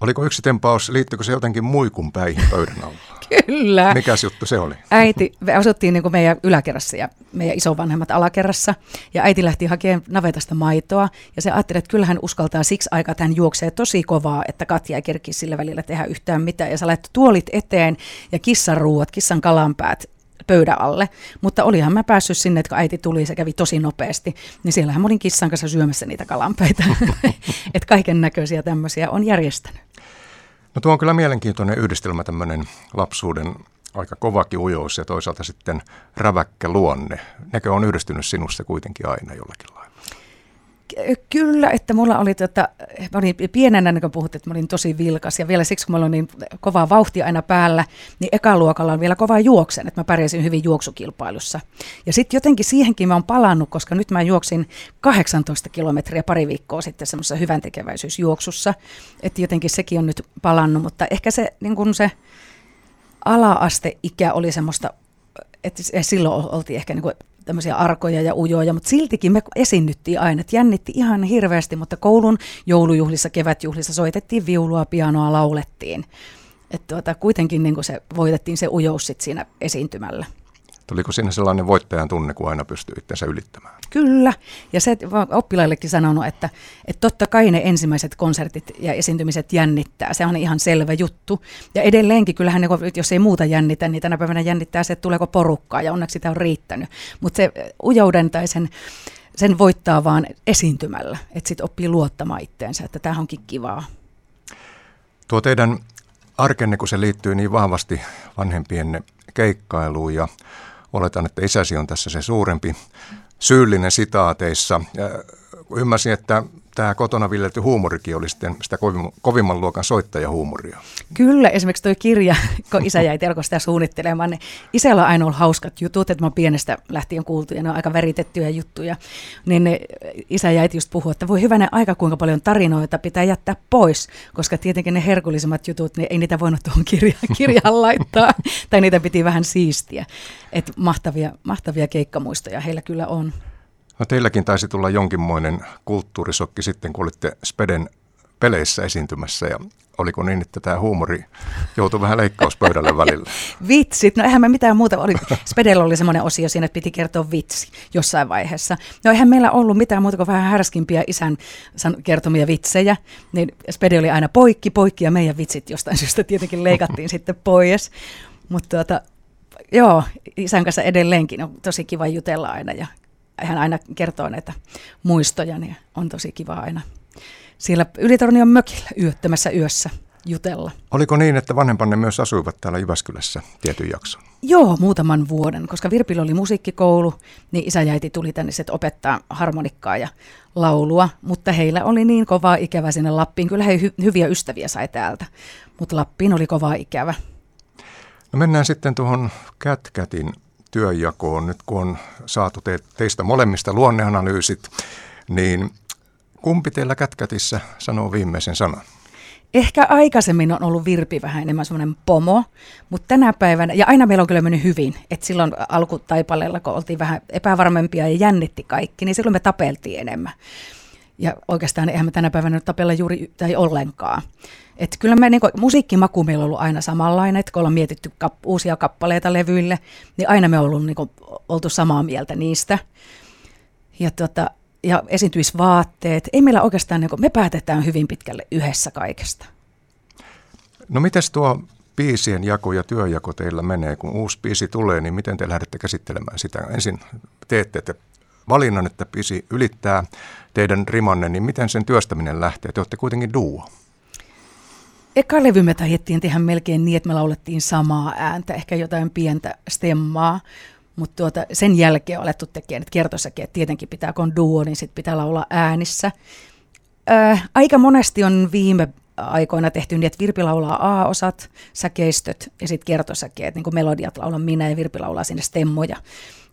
B: Oliko yksi tempaus, liittyykö se jotenkin muikun päihin pöydän alla?
C: Kyllä.
B: Mikäs juttu se oli?
C: Äiti, me asuttiin niin kuin meidän yläkerrassa ja meidän isovanhemmat alakerrassa. Ja äiti lähti hakemaan navetasta maitoa. Ja se ajatteli, että kyllä hän uskaltaa siksi aikaa, että hän juoksee tosi kovaa, että Katja ei kerki sillä välillä tehdä yhtään mitään. Ja sä laittoi tuolit eteen ja kissan ruuat, kissan kalanpäät pöydän alle. Mutta olihan mä päässyt sinne, että kun äiti tuli, se kävi tosi nopeasti, niin siellähän mä olin kissan kanssa syömässä niitä kalanpäitä. että kaiken näköisiä tämmöisiä on järjestänyt.
B: No tuo on kyllä mielenkiintoinen yhdistelmä tämmöinen lapsuuden aika kovakin ujous ja toisaalta sitten räväkkä luonne. Nekö on yhdistynyt sinussa kuitenkin aina jollakin lailla?
C: Kyllä, että mulla oli, tota, mä olin pienenä, niin kun puhut, että mä olin tosi vilkas ja vielä siksi, kun mulla oli niin kovaa vauhtia aina päällä, niin ekaluokalla on vielä kovaa juoksen, että mä pärjäsin hyvin juoksukilpailussa. Ja sitten jotenkin siihenkin mä oon palannut, koska nyt mä juoksin 18 kilometriä pari viikkoa sitten semmoisessa hyvän tekeväisyysjuoksussa, että jotenkin sekin on nyt palannut, mutta ehkä se, niin kun se ala-asteikä oli semmoista, että silloin oltiin ehkä niin kuin tämmöisiä arkoja ja ujoja, mutta siltikin me esiinnyttiin aina, että jännitti ihan hirveästi, mutta koulun joulujuhlissa, kevätjuhlissa soitettiin viulua, pianoa, laulettiin. Että tuota, kuitenkin niin se, voitettiin se ujous sit siinä esiintymällä.
B: Tuliko siinä sellainen voittajan tunne, kun aina pystyy itsensä ylittämään?
C: Kyllä, ja se oppilaillekin sanonut, että, että totta kai ne ensimmäiset konsertit ja esiintymiset jännittää, se on ihan selvä juttu. Ja edelleenkin kyllähän, ne, jos ei muuta jännitä, niin tänä päivänä jännittää se, että tuleeko porukkaa, ja onneksi sitä on riittänyt. Mutta se ujouden tai sen, sen voittaa vaan esiintymällä, että sitten oppii luottamaan itteensä, että tämä onkin kivaa.
B: Tuo teidän arkenne, kun se liittyy niin vahvasti vanhempien keikkailuun ja Oletan, että isäsi on tässä se suurempi syyllinen sitaateissa. Ymmärsin, että tämä kotona viljelty huumorikin oli sitten sitä kovimman luokan soittajahuumoria.
C: Kyllä, esimerkiksi tuo kirja, kun isä jäi telko sitä suunnittelemaan, niin isällä on aina ollut hauskat jutut, että mä pienestä lähtien kuultu ja ne on aika veritettyjä juttuja. Niin ne, isä jäi just puhua, että voi hyvänä aika kuinka paljon tarinoita pitää jättää pois, koska tietenkin ne herkullisemmat jutut, niin ei niitä voinut tuohon kirjaan, kirjaan laittaa, tai niitä piti vähän siistiä. Että mahtavia, mahtavia keikkamuistoja heillä kyllä on.
B: No teilläkin taisi tulla jonkinmoinen kulttuurisokki sitten, kun olitte Speden peleissä esiintymässä ja oliko niin, että tämä huumori joutui vähän leikkauspöydälle välillä?
C: Vitsit, no eihän me mitään muuta. Oli, Spedellä oli semmoinen osio siinä, että piti kertoa vitsi jossain vaiheessa. No eihän meillä ollut mitään muuta kuin vähän härskimpiä isän kertomia vitsejä. Niin Spede oli aina poikki, poikki ja meidän vitsit jostain syystä tietenkin leikattiin sitten pois. Mutta tuota, joo, isän kanssa edelleenkin on tosi kiva jutella aina ja hän aina kertoo näitä muistoja, niin on tosi kiva aina siellä Ylitornion mökillä yöttömässä yössä jutella.
B: Oliko niin, että vanhempanne myös asuivat täällä Jyväskylässä tietyn jakson?
C: Joo, muutaman vuoden, koska Virpillä oli musiikkikoulu, niin isä ja äiti tuli tänne sitten opettaa harmonikkaa ja laulua, mutta heillä oli niin kovaa ikävä sinne Lappiin. Kyllä he hy- hyviä ystäviä sai täältä, mutta Lappiin oli kovaa ikävä.
B: No mennään sitten tuohon Kätkätin työnjakoon. Nyt kun on saatu te, teistä molemmista luonneanalyysit, niin kumpi teillä Kätkätissä sanoo viimeisen sanan?
C: Ehkä aikaisemmin on ollut Virpi vähän enemmän semmoinen pomo, mutta tänä päivänä, ja aina meillä on kyllä mennyt hyvin, että silloin alkutaipaleella, kun oltiin vähän epävarmempia ja jännitti kaikki, niin silloin me tapeltiin enemmän. Ja oikeastaan eihän me tänä päivänä tapella juuri tai ollenkaan. Et kyllä me niin kuin, musiikkimaku meillä on ollut aina samanlainen, että kun ollaan mietitty kap, uusia kappaleita levyille, niin aina me on ollut niin kuin, oltu samaa mieltä niistä. Ja, tota, ja esiintymisvaatteet, ei meillä oikeastaan, niin kuin, me päätetään hyvin pitkälle yhdessä kaikesta.
B: No mites tuo biisien jako ja työjako teillä menee, kun uusi biisi tulee, niin miten te lähdette käsittelemään sitä? Ensin teette että valinnan, että biisi ylittää teidän rimanne, niin miten sen työstäminen lähtee? Te olette kuitenkin duo.
C: Eka levy me taidettiin tehdä melkein niin, että me laulettiin samaa ääntä, ehkä jotain pientä stemmaa, mutta tuota, sen jälkeen on alettu tekemään, että kertosakin, että tietenkin pitää, kun on duo, niin sit pitää laulaa äänissä. Ää, aika monesti on viime aikoina tehty niin, että Virpi laulaa A-osat, säkeistöt ja sitten kertosäkeet, niin kuin melodiat laulan minä ja Virpi laulaa sinne stemmoja.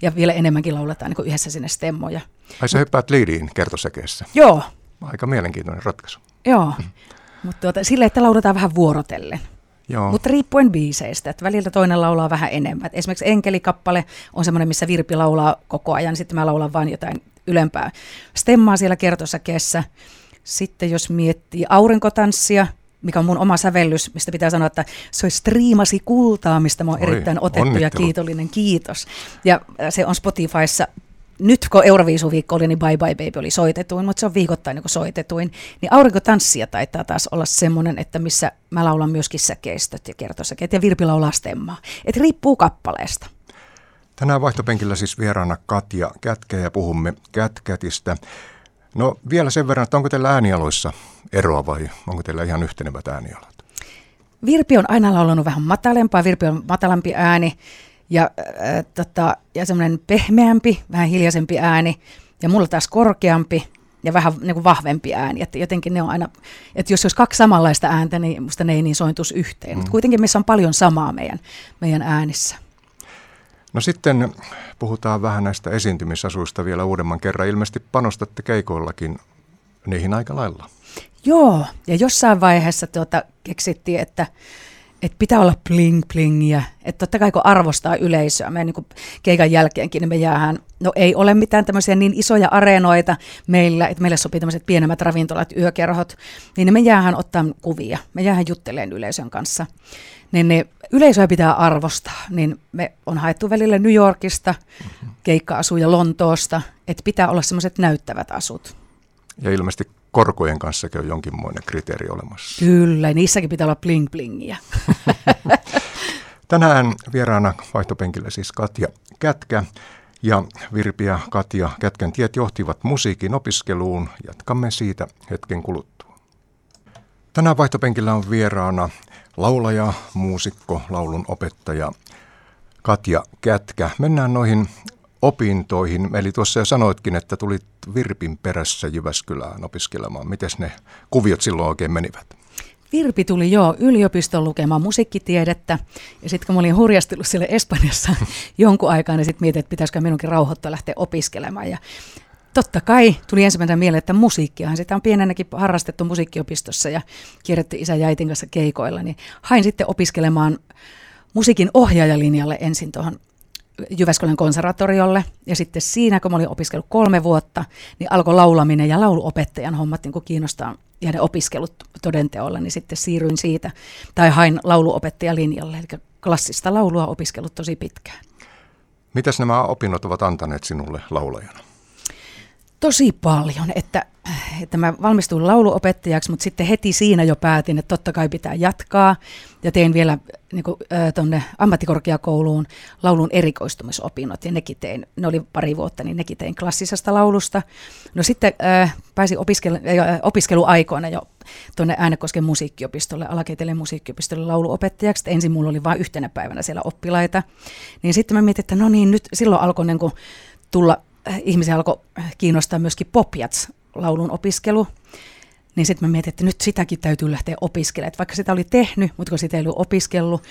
C: Ja vielä enemmänkin lauletaan niin kuin yhdessä sinne stemmoja.
B: Ai sä hyppäät liidiin kertosäkeessä?
C: Joo.
B: Aika mielenkiintoinen ratkaisu.
C: Joo. Mutta tuota, silleen, että lauletaan vähän vuorotellen. Joo. Mutta riippuen biiseistä, että välillä toinen laulaa vähän enemmän. Et esimerkiksi Enkelikappale on semmoinen, missä Virpi laulaa koko ajan, sitten mä laulan vain jotain ylempää stemmaa siellä kertosäkeessä. Sitten jos miettii aurinkotanssia, mikä on mun oma sävellys, mistä pitää sanoa, että se olisi striimasi kultaa, mistä mä oon
B: Oi,
C: erittäin otettu ja
B: onnittelut.
C: kiitollinen. Kiitos. Ja äh, se on Spotifyssa nyt kun Euroviisuviikko oli, niin Bye Bye Baby oli soitetuin, mutta se on viikoittain niin soitetuin. Niin Aurinkotanssia taitaa taas olla semmoinen, että missä mä laulan myöskin säkeistöt ja kertosäkeet ja Virpi laulaa stemmaa. Että riippuu kappaleesta.
B: Tänään vaihtopenkillä siis vieraana Katja Kätkä ja puhumme Kätkätistä. No vielä sen verran, että onko teillä äänialoissa eroa vai onko teillä ihan yhtenevät äänialat?
C: Virpi on aina laulanut vähän matalempaa, Virpi on matalampi ääni ja, äh, tota, ja semmoinen pehmeämpi, vähän hiljaisempi ääni ja mulla taas korkeampi ja vähän niin kuin vahvempi ääni. Että jotenkin ne on aina, että jos olisi kaksi samanlaista ääntä, niin musta ne ei niin sointus yhteen. Mm. Mutta kuitenkin missä on paljon samaa meidän, meidän äänissä.
B: No sitten puhutaan vähän näistä esiintymisasuista vielä uudemman kerran. Ilmeisesti panostatte keikoillakin niihin aika lailla.
C: Joo, ja jossain vaiheessa tuota, keksittiin, että, että pitää olla bling blingiä. Että totta kai kun arvostaa yleisöä, me niin keikan jälkeenkin, niin me jäähän, no ei ole mitään tämmöisiä niin isoja areenoita meillä, että meille sopii tämmöiset pienemmät ravintolat, yökerhot, niin me jäähän ottaa kuvia, me jäähän jutteleen yleisön kanssa. Niin ne yleisöä pitää arvostaa, niin me on haettu välillä New Yorkista, keikka-asuja Lontoosta, että pitää olla semmoiset näyttävät asut.
B: Ja ilmeisesti korkojen kanssa on jonkinmoinen kriteeri olemassa.
C: Kyllä, niissäkin pitää olla bling blingiä.
B: Tänään vieraana vaihtopenkillä siis Katja Kätkä ja Virpi ja Katja Kätkän tiet johtivat musiikin opiskeluun. Jatkamme siitä hetken kuluttua. Tänään vaihtopenkillä on vieraana laulaja, muusikko, laulun opettaja Katja Kätkä. Mennään noihin opintoihin. Eli tuossa jo sanoitkin, että tulit Virpin perässä Jyväskylään opiskelemaan. Miten ne kuviot silloin oikein menivät?
C: Virpi tuli jo yliopiston lukemaan musiikkitiedettä ja sitten kun mä olin hurjastellut sille Espanjassa jonkun aikaa, niin sitten mietin, että pitäisikö minunkin rauhoittaa lähteä opiskelemaan. Ja totta kai tuli ensimmäisenä mieleen, että musiikkiahan sitä on pienenäkin harrastettu musiikkiopistossa ja kierretty isä ja äitin kanssa keikoilla, niin hain sitten opiskelemaan musiikin ohjaajalinjalle ensin tuohon Jyväskylän konservatoriolle ja sitten siinä, kun mä olin opiskellut kolme vuotta, niin alkoi laulaminen ja lauluopettajan hommat niin kiinnostaa ja ne opiskelut todenteolla, niin sitten siirryin siitä tai hain lauluopettajalinjalle, eli klassista laulua opiskellut tosi pitkään.
B: Mitäs nämä opinnot ovat antaneet sinulle laulajana?
C: Tosi paljon, että, että mä valmistuin lauluopettajaksi, mutta sitten heti siinä jo päätin, että totta kai pitää jatkaa. Ja tein vielä niin tuonne ammattikorkeakouluun laulun erikoistumisopinnot, ja nekin tein, ne oli pari vuotta, niin nekin tein klassisesta laulusta. No sitten äh, pääsin opiskelu, äh, opiskeluaikoina jo tuonne Äänekosken musiikkiopistolle, alakeiteen musiikkiopistolle lauluopettajaksi. Ensin mulla oli vain yhtenä päivänä siellä oppilaita. Niin sitten mä mietin, että no niin, nyt silloin alkoi niin kuin tulla ihmisiä alkoi kiinnostaa myöskin popjats laulun opiskelu. Niin sitten mä mietin, että nyt sitäkin täytyy lähteä opiskelemaan. Että vaikka sitä oli tehnyt, mutta kun sitä ei ollut opiskellut,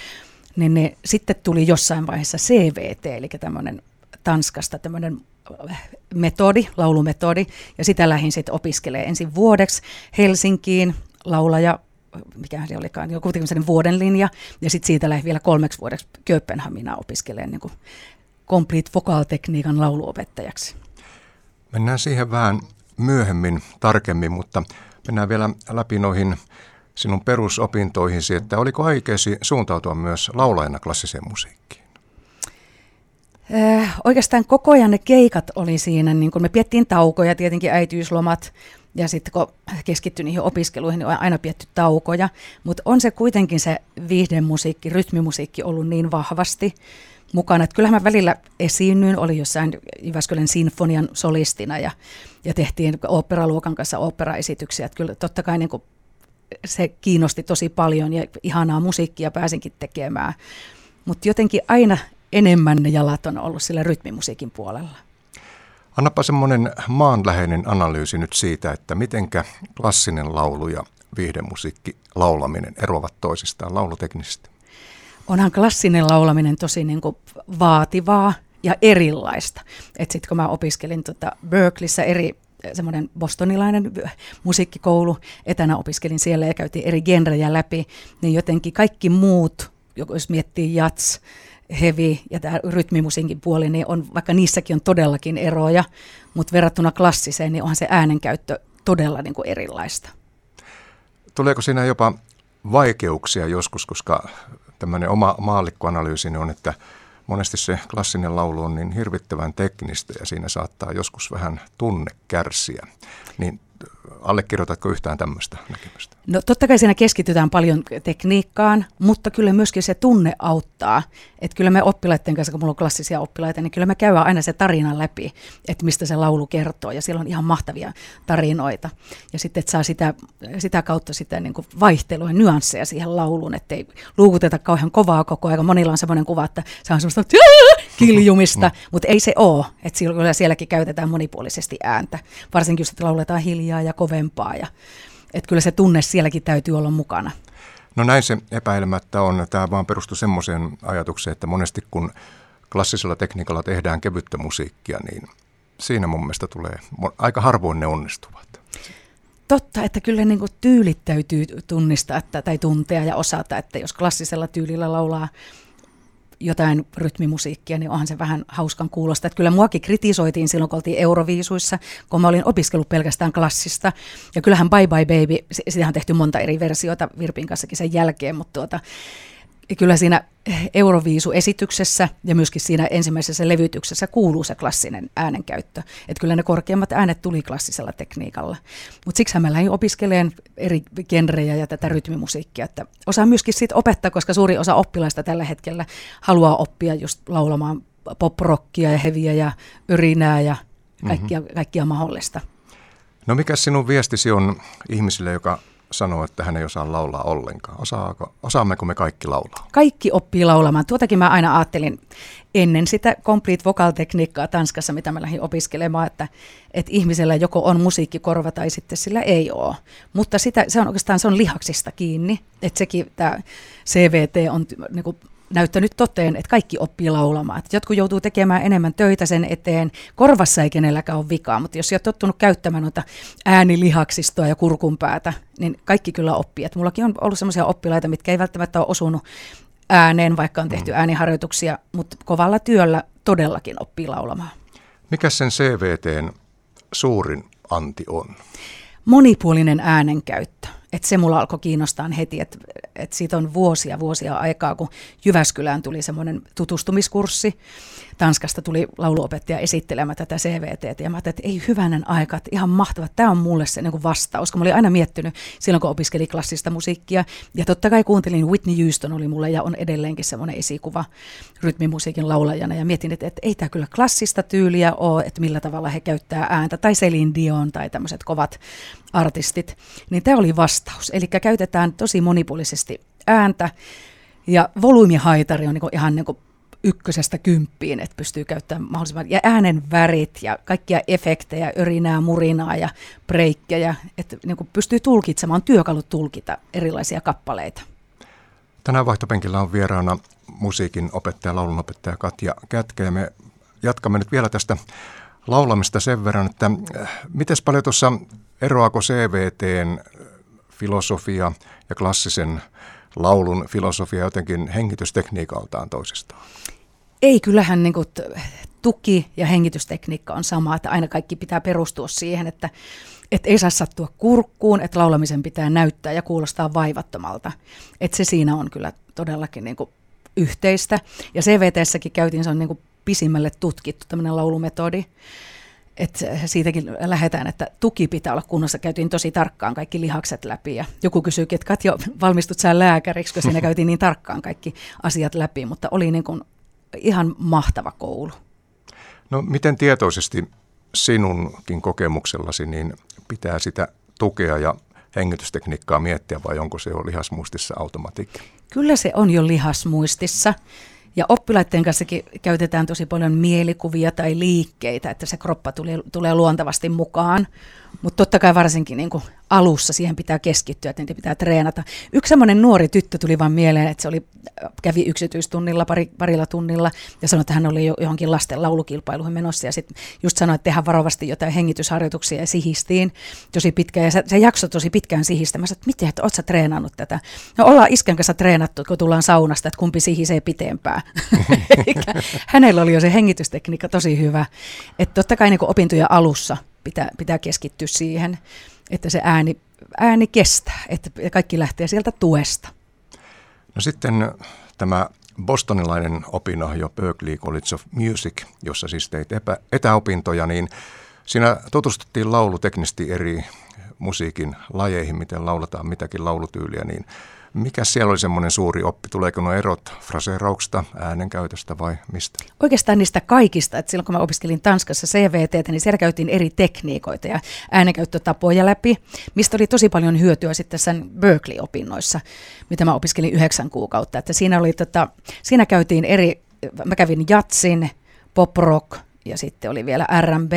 C: niin ne, sitten tuli jossain vaiheessa CVT, eli tämmöinen Tanskasta tämmöinen metodi, laulumetodi, ja sitä lähdin sitten opiskelemaan ensin vuodeksi Helsinkiin, laulaja, mikä se olikaan, joku kuitenkin vuoden linja, ja sitten siitä lähdin vielä kolmeksi vuodeksi Kööpenhaminaan opiskelemaan niin Complete vokaaltekniikan lauluopettajaksi.
B: Mennään siihen vähän myöhemmin tarkemmin, mutta mennään vielä läpi noihin sinun perusopintoihisi, että oliko aikeesi suuntautua myös laulajana klassiseen musiikkiin?
C: Äh, oikeastaan koko ajan ne keikat oli siinä, niin kun me piettiin taukoja, tietenkin äitiyslomat, ja sitten kun keskittyi niihin opiskeluihin, niin on aina pietty taukoja, mutta on se kuitenkin se viihdemusiikki, rytmimusiikki ollut niin vahvasti, mukana. Että kyllähän mä välillä esiinnyin, oli jossain Jyväskylän sinfonian solistina ja, ja tehtiin operaluokan kanssa operaesityksiä. Että kyllä totta kai niin kuin se kiinnosti tosi paljon ja ihanaa musiikkia pääsinkin tekemään. Mutta jotenkin aina enemmän ne jalat on ollut sillä rytmimusiikin puolella.
B: Annapa semmoinen maanläheinen analyysi nyt siitä, että mitenkä klassinen laulu ja viihdemusiikki laulaminen eroavat toisistaan lauluteknisesti
C: onhan klassinen laulaminen tosi niin kuin vaativaa ja erilaista. Sitten kun mä opiskelin tota Berkeleyssä eri semmoinen bostonilainen musiikkikoulu, etänä opiskelin siellä ja käytiin eri genrejä läpi, niin jotenkin kaikki muut, jos miettii jats, heavy ja tämä rytmimusiikin puoli, niin on, vaikka niissäkin on todellakin eroja, mutta verrattuna klassiseen, niin onhan se äänenkäyttö todella niin kuin erilaista.
B: Tuleeko siinä jopa vaikeuksia joskus, koska tämmöinen oma maallikkoanalyysi on, että monesti se klassinen laulu on niin hirvittävän teknistä ja siinä saattaa joskus vähän tunne kärsiä. Niin allekirjoitatko yhtään tämmöistä näkemystä?
C: No totta kai siinä keskitytään paljon tekniikkaan, mutta kyllä myöskin se tunne auttaa. Että kyllä me oppilaiden kanssa, kun mulla on klassisia oppilaita, niin kyllä me käydään aina se tarina läpi, että mistä se laulu kertoo. Ja siellä on ihan mahtavia tarinoita. Ja sitten, että saa sitä, sitä kautta sitä niin kuin vaihtelua ja nyansseja siihen lauluun, ettei luukuteta kauhean kovaa koko ajan. Monilla on semmoinen kuva, että se on semmoista kiljumista, mm. mutta ei se ole. Että kyllä sielläkin käytetään monipuolisesti ääntä, varsinkin jos lauletaan hiljaa ja kovempaa. Ja, että kyllä se tunne sielläkin täytyy olla mukana.
B: No näin se epäilemättä on. Tämä vaan perustuu semmoiseen ajatukseen, että monesti kun klassisella tekniikalla tehdään kevyttä musiikkia, niin siinä mun mielestä tulee, aika harvoin ne onnistuvat.
C: Totta, että kyllä niin tyylit täytyy tunnistaa että, tai tuntea ja osata, että jos klassisella tyylillä laulaa jotain rytmimusiikkia, niin onhan se vähän hauskan kuulosta. Että kyllä muakin kritisoitiin silloin, kun oltiin Euroviisuissa, kun mä olin opiskellut pelkästään klassista. Ja kyllähän Bye Bye Baby, sitä on tehty monta eri versiota Virpin kanssakin sen jälkeen, mutta tuota, kyllä siinä Euroviisu-esityksessä ja myöskin siinä ensimmäisessä levytyksessä kuuluu se klassinen äänenkäyttö. Että kyllä ne korkeimmat äänet tuli klassisella tekniikalla. Mutta siksi mä lähdin opiskelemaan eri genrejä ja tätä rytmimusiikkia. Että osaan myöskin siitä opettaa, koska suuri osa oppilaista tällä hetkellä haluaa oppia just laulamaan pop-rockia ja heviä ja yrinää ja kaikkia, mm-hmm. kaikkia mahdollista.
B: No mikä sinun viestisi on ihmisille, joka sanoo, että hän ei osaa laulaa ollenkaan. Osaako, osaammeko me kaikki laulaa?
C: Kaikki oppii laulamaan. Tuotakin mä aina ajattelin ennen sitä complete vocal tekniikkaa Tanskassa, mitä mä lähdin opiskelemaan, että, että ihmisellä joko on musiikkikorva tai sitten sillä ei ole. Mutta sitä, se on oikeastaan se on lihaksista kiinni, että sekin tämä CVT on niin kuin näyttänyt toteen, että kaikki oppii laulamaan. Että jotkut joutuu tekemään enemmän töitä sen eteen. Korvassa ei kenelläkään ole vikaa, mutta jos olet tottunut käyttämään noita äänilihaksistoa ja kurkunpäätä, niin kaikki kyllä oppii. Et mullakin on ollut sellaisia oppilaita, mitkä ei välttämättä ole osunut ääneen, vaikka on tehty mm. ääniharjoituksia, mutta kovalla työllä todellakin oppii laulamaan.
B: Mikä sen CVTn suurin anti on?
C: Monipuolinen äänenkäyttö että se mulla alkoi kiinnostaa heti, että, että siitä on vuosia vuosia aikaa, kun Jyväskylään tuli semmoinen tutustumiskurssi. Tanskasta tuli lauluopettaja esittelemään tätä CVT, ja mä ajattelin, että ei hyvänen aika, että ihan mahtava, tämä on mulle se niin vastaus, kun mä olin aina miettinyt silloin, kun opiskelin klassista musiikkia, ja totta kai kuuntelin Whitney Houston oli mulle, ja on edelleenkin semmoinen esikuva rytmimusiikin laulajana, ja mietin, että, että ei tämä kyllä klassista tyyliä ole, että millä tavalla he käyttää ääntä, tai Celine Dion, tai tämmöiset kovat artistit, niin tämä oli vastaus. Eli käytetään tosi monipuolisesti ääntä ja volyymihaitari on niin ihan niin ykkösestä kymppiin, että pystyy käyttämään mahdollisimman, ja äänen värit ja kaikkia efektejä, örinää, murinaa ja breikkejä, että niin pystyy tulkitsemaan, työkalut tulkita erilaisia kappaleita.
B: Tänään vaihtopenkillä on vieraana musiikin opettaja, laulunopettaja Katja Kätkä, ja me jatkamme nyt vielä tästä laulamista sen verran, että äh, miten paljon tuossa eroako CVTn filosofia ja klassisen laulun filosofia jotenkin hengitystekniikaltaan toisistaan?
C: Ei, kyllähän niin kuin tuki ja hengitystekniikka on sama, että aina kaikki pitää perustua siihen, että, että ei saa sattua kurkkuun, että laulamisen pitää näyttää ja kuulostaa vaivattomalta. Että se siinä on kyllä todellakin niin kuin yhteistä. Ja CVTssäkin käytiin, se on niin kuin pisimmälle tutkittu tämmöinen laulumetodi. Että siitäkin lähdetään, että tuki pitää olla kunnossa. Käytiin tosi tarkkaan kaikki lihakset läpi ja joku kysyi, että Katja, valmistut sä lääkäriksi, kun siinä käytiin niin tarkkaan kaikki asiat läpi, mutta oli niin kuin ihan mahtava koulu.
B: No miten tietoisesti sinunkin kokemuksellasi niin pitää sitä tukea ja hengitystekniikkaa miettiä vai onko se jo lihasmuistissa automatiikka?
C: Kyllä se on jo lihasmuistissa. Ja oppilaiden kanssakin käytetään tosi paljon mielikuvia tai liikkeitä, että se kroppa tulee, tulee luontavasti mukaan. Mutta totta kai varsinkin niin alussa siihen pitää keskittyä, että niitä pitää treenata. Yksi semmoinen nuori tyttö tuli vaan mieleen, että se oli, kävi yksityistunnilla pari, parilla tunnilla ja sanoi, että hän oli jo johonkin lasten laulukilpailuihin menossa ja sitten just sanoi, että tehdään varovasti jotain hengitysharjoituksia ja sihistiin tosi pitkään ja se, se jakso tosi pitkään sihistä. Mä sanoin, että miten, että oot sä treenannut tätä? No ollaan iskän kanssa treenattu, kun tullaan saunasta, että kumpi sihisee pitempään. hänellä oli jo se hengitystekniikka tosi hyvä. Että totta kai niin opintojen alussa pitää, pitää keskittyä siihen, että se ääni ääni kestää, että kaikki lähtee sieltä tuesta.
B: No sitten tämä bostonilainen opinahjo Berkeley College of Music, jossa siis teit epä, etäopintoja, niin siinä tutustuttiin lauluteknisesti eri musiikin lajeihin, miten lauletaan mitäkin laulutyyliä, niin mikä siellä oli semmoinen suuri oppi? Tuleeko nuo erot fraseerauksesta, äänenkäytöstä vai mistä?
C: Oikeastaan niistä kaikista. Että silloin kun mä opiskelin Tanskassa CVT, niin siellä käytiin eri tekniikoita ja äänenkäyttötapoja läpi, mistä oli tosi paljon hyötyä sitten sen Berkeley-opinnoissa, mitä mä opiskelin yhdeksän kuukautta. Että siinä, oli, tota, siinä käytiin eri, mä kävin jatsin, pop rock ja sitten oli vielä R&B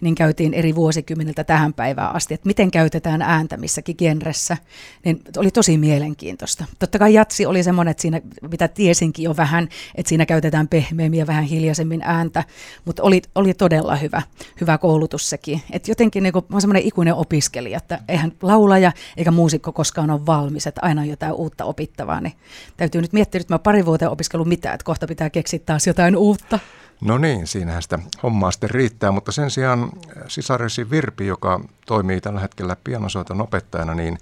C: niin käytiin eri vuosikymmeniltä tähän päivään asti, että miten käytetään ääntä missäkin genressä, niin oli tosi mielenkiintoista. Totta kai jatsi oli semmoinen, että siinä, mitä tiesinkin jo vähän, että siinä käytetään pehmeämmin ja vähän hiljaisemmin ääntä, mutta oli, oli todella hyvä, hyvä koulutus sekin. Et jotenkin niin kuin, mä semmoinen ikuinen opiskelija, että eihän laulaja eikä muusikko koskaan ole valmis, että aina on jotain uutta opittavaa, niin täytyy nyt miettiä, että mä pari vuotta opiskellut mitään, että kohta pitää keksiä taas jotain uutta.
B: No niin, siinähän sitä hommaa sitten riittää, mutta sen sijaan sisaresi Virpi, joka toimii tällä hetkellä pianosoiton opettajana, niin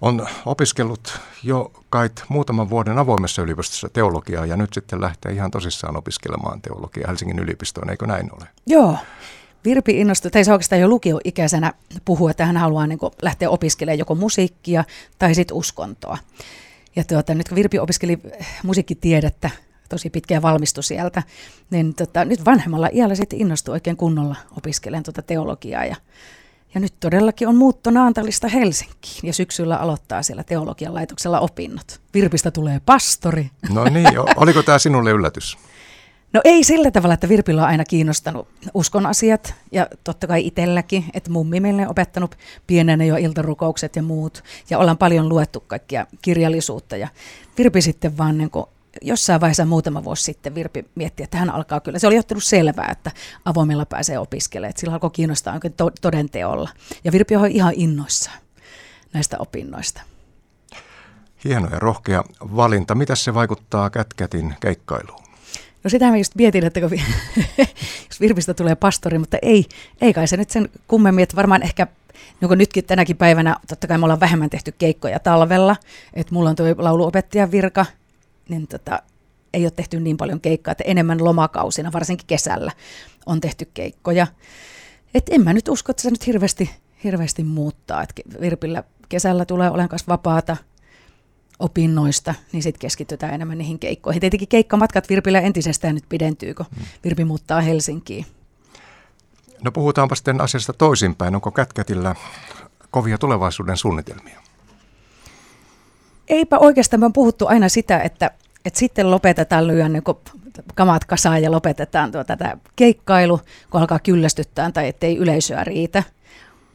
B: on opiskellut jo kai muutaman vuoden avoimessa yliopistossa teologiaa ja nyt sitten lähtee ihan tosissaan opiskelemaan teologiaa Helsingin yliopistoon, eikö näin ole?
C: Joo. Virpi innostui, tai se oikeastaan jo lukioikäisenä puhua, että hän haluaa niin lähteä opiskelemaan joko musiikkia tai sitten uskontoa. Ja tuota, nyt kun Virpi opiskeli musiikkitiedettä tosi pitkä valmistu sieltä, niin tota, nyt vanhemmalla iällä sitten innostui oikein kunnolla opiskelemaan tuota teologiaa ja ja nyt todellakin on muutto Naantalista Helsinkiin ja syksyllä aloittaa siellä teologian laitoksella opinnot. Virpistä tulee pastori.
B: No niin, oliko tämä sinulle yllätys?
C: No ei sillä tavalla, että Virpillä on aina kiinnostanut uskon asiat ja totta kai itselläkin, että mummi meille on opettanut pienenä jo iltarukoukset ja muut ja ollaan paljon luettu kaikkia kirjallisuutta ja Virpi sitten vaan niin jossain vaiheessa muutama vuosi sitten Virpi mietti, että hän alkaa kyllä, se oli ottanut selvää, että avoimella pääsee opiskelemaan, että sillä alkoi kiinnostaa oikein to- todenteolla. Ja Virpi on ihan innoissaan näistä opinnoista.
B: Hieno ja rohkea valinta. Mitä se vaikuttaa Kätkätin keikkailuun?
C: No sitä mä just mietin, että kun, jos Virpistä tulee pastori, mutta ei, ei kai se nyt sen kummemmin, että varmaan ehkä niin kuin nytkin tänäkin päivänä, totta kai me ollaan vähemmän tehty keikkoja talvella, että mulla on tuo lauluopettajan virka, niin tota, ei ole tehty niin paljon keikkaa, että enemmän lomakausina, varsinkin kesällä, on tehty keikkoja. Et en mä nyt usko, että se nyt hirveästi, hirveästi muuttaa. Et Virpillä kesällä tulee olen kanssa vapaata opinnoista, niin sitten keskitytään enemmän niihin keikkoihin. Tietenkin keikkamatkat Virpillä entisestään nyt pidentyy, kun mm. Virpi muuttaa Helsinkiin.
B: No puhutaanpa sitten asiasta toisinpäin. Onko Kätkätillä kovia tulevaisuuden suunnitelmia?
C: Eipä oikeastaan, me on puhuttu aina sitä, että, että sitten lopetetaan lyödä niin kamat kasaan ja lopetetaan tuo tätä keikkailu, kun alkaa kyllästyttää tai ettei yleisöä riitä.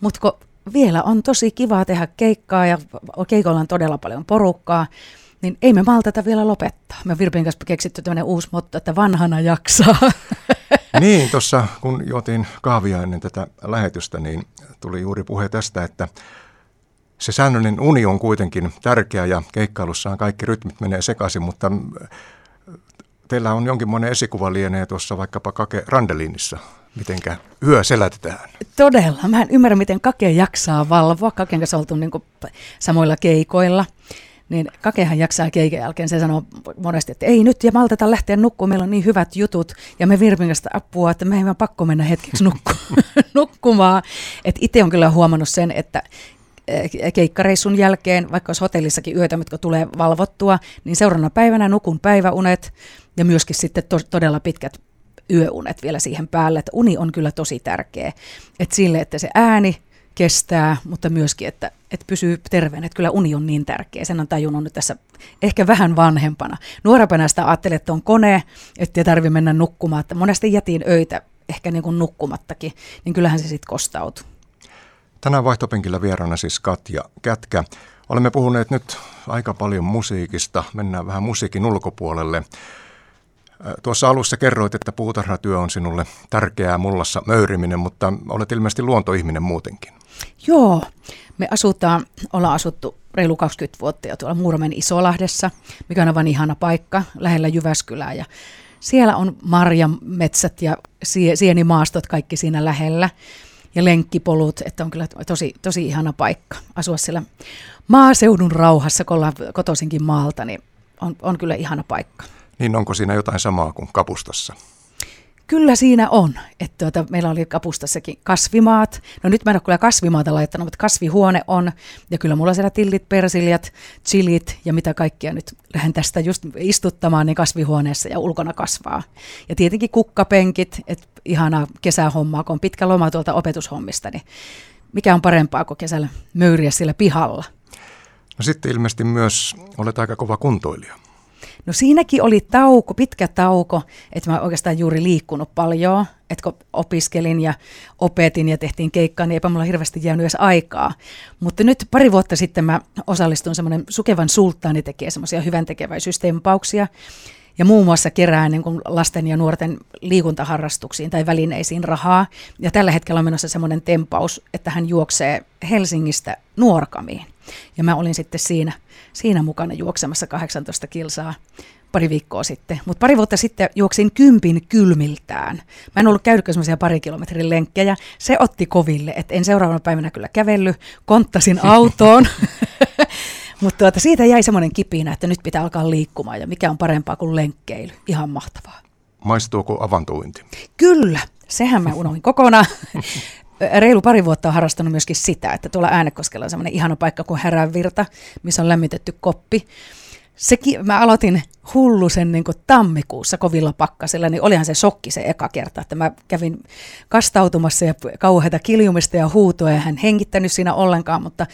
C: Mutta vielä on tosi kiva tehdä keikkaa ja keikolla on todella paljon porukkaa, niin ei me maltata vielä lopettaa. Me Virpin kanssa keksitty tämmöinen uusi motto, että vanhana jaksaa.
B: Niin, tuossa kun juotiin kahvia ennen tätä lähetystä, niin tuli juuri puhe tästä, että se säännöllinen uni on kuitenkin tärkeä ja keikkailussaan kaikki rytmit menee sekaisin, mutta äh, teillä on jonkinmoinen esikuva lienee tuossa vaikkapa Kake Randelinissa. Mitenkä yö selätetään?
C: Todella. Mä en ymmärrä, miten Kake jaksaa valvoa. Kaken kanssa oltu niin samoilla keikoilla. Niin Kakehan jaksaa keikan jälkeen. Se sanoo monesti, että ei nyt ja malteta lähteä nukkumaan. Meillä on niin hyvät jutut. Ja me Virpin kanssa apua, että me ei vaan pakko mennä hetkeksi nukku- nukkumaan. Itse on kyllä huomannut sen, että keikkareissun jälkeen, vaikka olisi hotellissakin yötä, mitkä tulee valvottua, niin seuraavana päivänä nukun päiväunet ja myöskin sitten to- todella pitkät yöunet vielä siihen päälle, että uni on kyllä tosi tärkeä. Että sille, että se ääni kestää, mutta myöskin, että, että pysyy terveenä. Että kyllä uni on niin tärkeä. Sen on tajunnut nyt tässä ehkä vähän vanhempana. Nuorempana sitä ajattelin, että on kone, että tarvitse mennä nukkumaan. Että monesti jätin öitä ehkä niin kuin nukkumattakin, niin kyllähän se sitten kostautuu.
B: Tänään vaihtopenkillä vieraana siis Katja Kätkä. Olemme puhuneet nyt aika paljon musiikista. Mennään vähän musiikin ulkopuolelle. Tuossa alussa kerroit, että puutarhatyö on sinulle tärkeää mullassa möyriminen, mutta olet ilmeisesti luontoihminen muutenkin.
C: Joo, me asutaan, ollaan asuttu reilu 20 vuotta jo tuolla Muuramen Isolahdessa, mikä on aivan ihana paikka lähellä Jyväskylää. Ja siellä on marjametsät ja sienimaastot kaikki siinä lähellä. Ja lenkkipolut, että on kyllä tosi, tosi ihana paikka asua siellä maaseudun rauhassa, kun ollaan kotoisinkin maalta, niin on, on kyllä ihana paikka.
B: Niin onko siinä jotain samaa kuin kapustassa?
C: Kyllä siinä on. Että tuota, meillä oli kapustassakin kasvimaat. No nyt mä en ole kyllä kasvimaata laittanut, mutta kasvihuone on. Ja kyllä mulla siellä tillit, persiljat, chilit ja mitä kaikkia nyt lähden tästä just istuttamaan niin kasvihuoneessa ja ulkona kasvaa. Ja tietenkin kukkapenkit, että ihana kesähommaa, kun on pitkä loma tuolta opetushommista, niin mikä on parempaa kuin kesällä möyriä sillä pihalla.
B: No sitten ilmeisesti myös olet aika kova kuntoilija.
C: No siinäkin oli tauko, pitkä tauko, että mä oikeastaan juuri liikkunut paljon, että kun opiskelin ja opetin ja tehtiin keikkaa, niin eipä mulla hirveästi jäänyt edes aikaa. Mutta nyt pari vuotta sitten mä osallistun semmoinen Sukevan sulttaani tekee semmoisia hyvän tekeväisyystempauksia, ja muun muassa kerää niin kuin lasten ja nuorten liikuntaharrastuksiin tai välineisiin rahaa. Ja tällä hetkellä on menossa semmoinen tempaus, että hän juoksee Helsingistä Nuorkamiin. Ja mä olin sitten siinä, siinä mukana juoksemassa 18 kilsaa pari viikkoa sitten. Mutta pari vuotta sitten juoksin kympin kylmiltään. Mä en ollut käynytkö semmoisia pari kilometrin lenkkejä. Se otti koville, että en seuraavana päivänä kyllä kävellyt. Konttasin autoon. Mutta tuota, siitä jäi semmoinen kipinä, että nyt pitää alkaa liikkumaan ja mikä on parempaa kuin lenkkeily. Ihan mahtavaa.
B: Maistuuko avantointi?
C: Kyllä, sehän mä unohdin kokonaan. Reilu pari vuotta on harrastanut myöskin sitä, että tuolla Äänekoskella on semmoinen ihana paikka kuin Häränvirta, missä on lämmitetty koppi. Sekin, mä aloitin hullusen niin tammikuussa kovilla pakkasilla, niin olihan se shokki se eka kerta, että mä kävin kastautumassa ja kauheita kiljumista ja huutoa ja hän hengittänyt siinä ollenkaan, mutta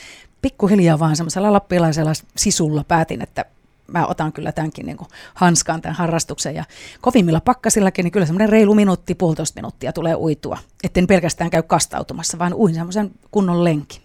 C: pikkuhiljaa vaan semmoisella lappilaisella sisulla päätin, että mä otan kyllä tämänkin niin hanskaan tämän harrastuksen. Ja kovimmilla pakkasillakin, niin kyllä semmoinen reilu minuutti, puolitoista minuuttia tulee uitua. Etten pelkästään käy kastautumassa, vaan uin semmoisen kunnon lenkin.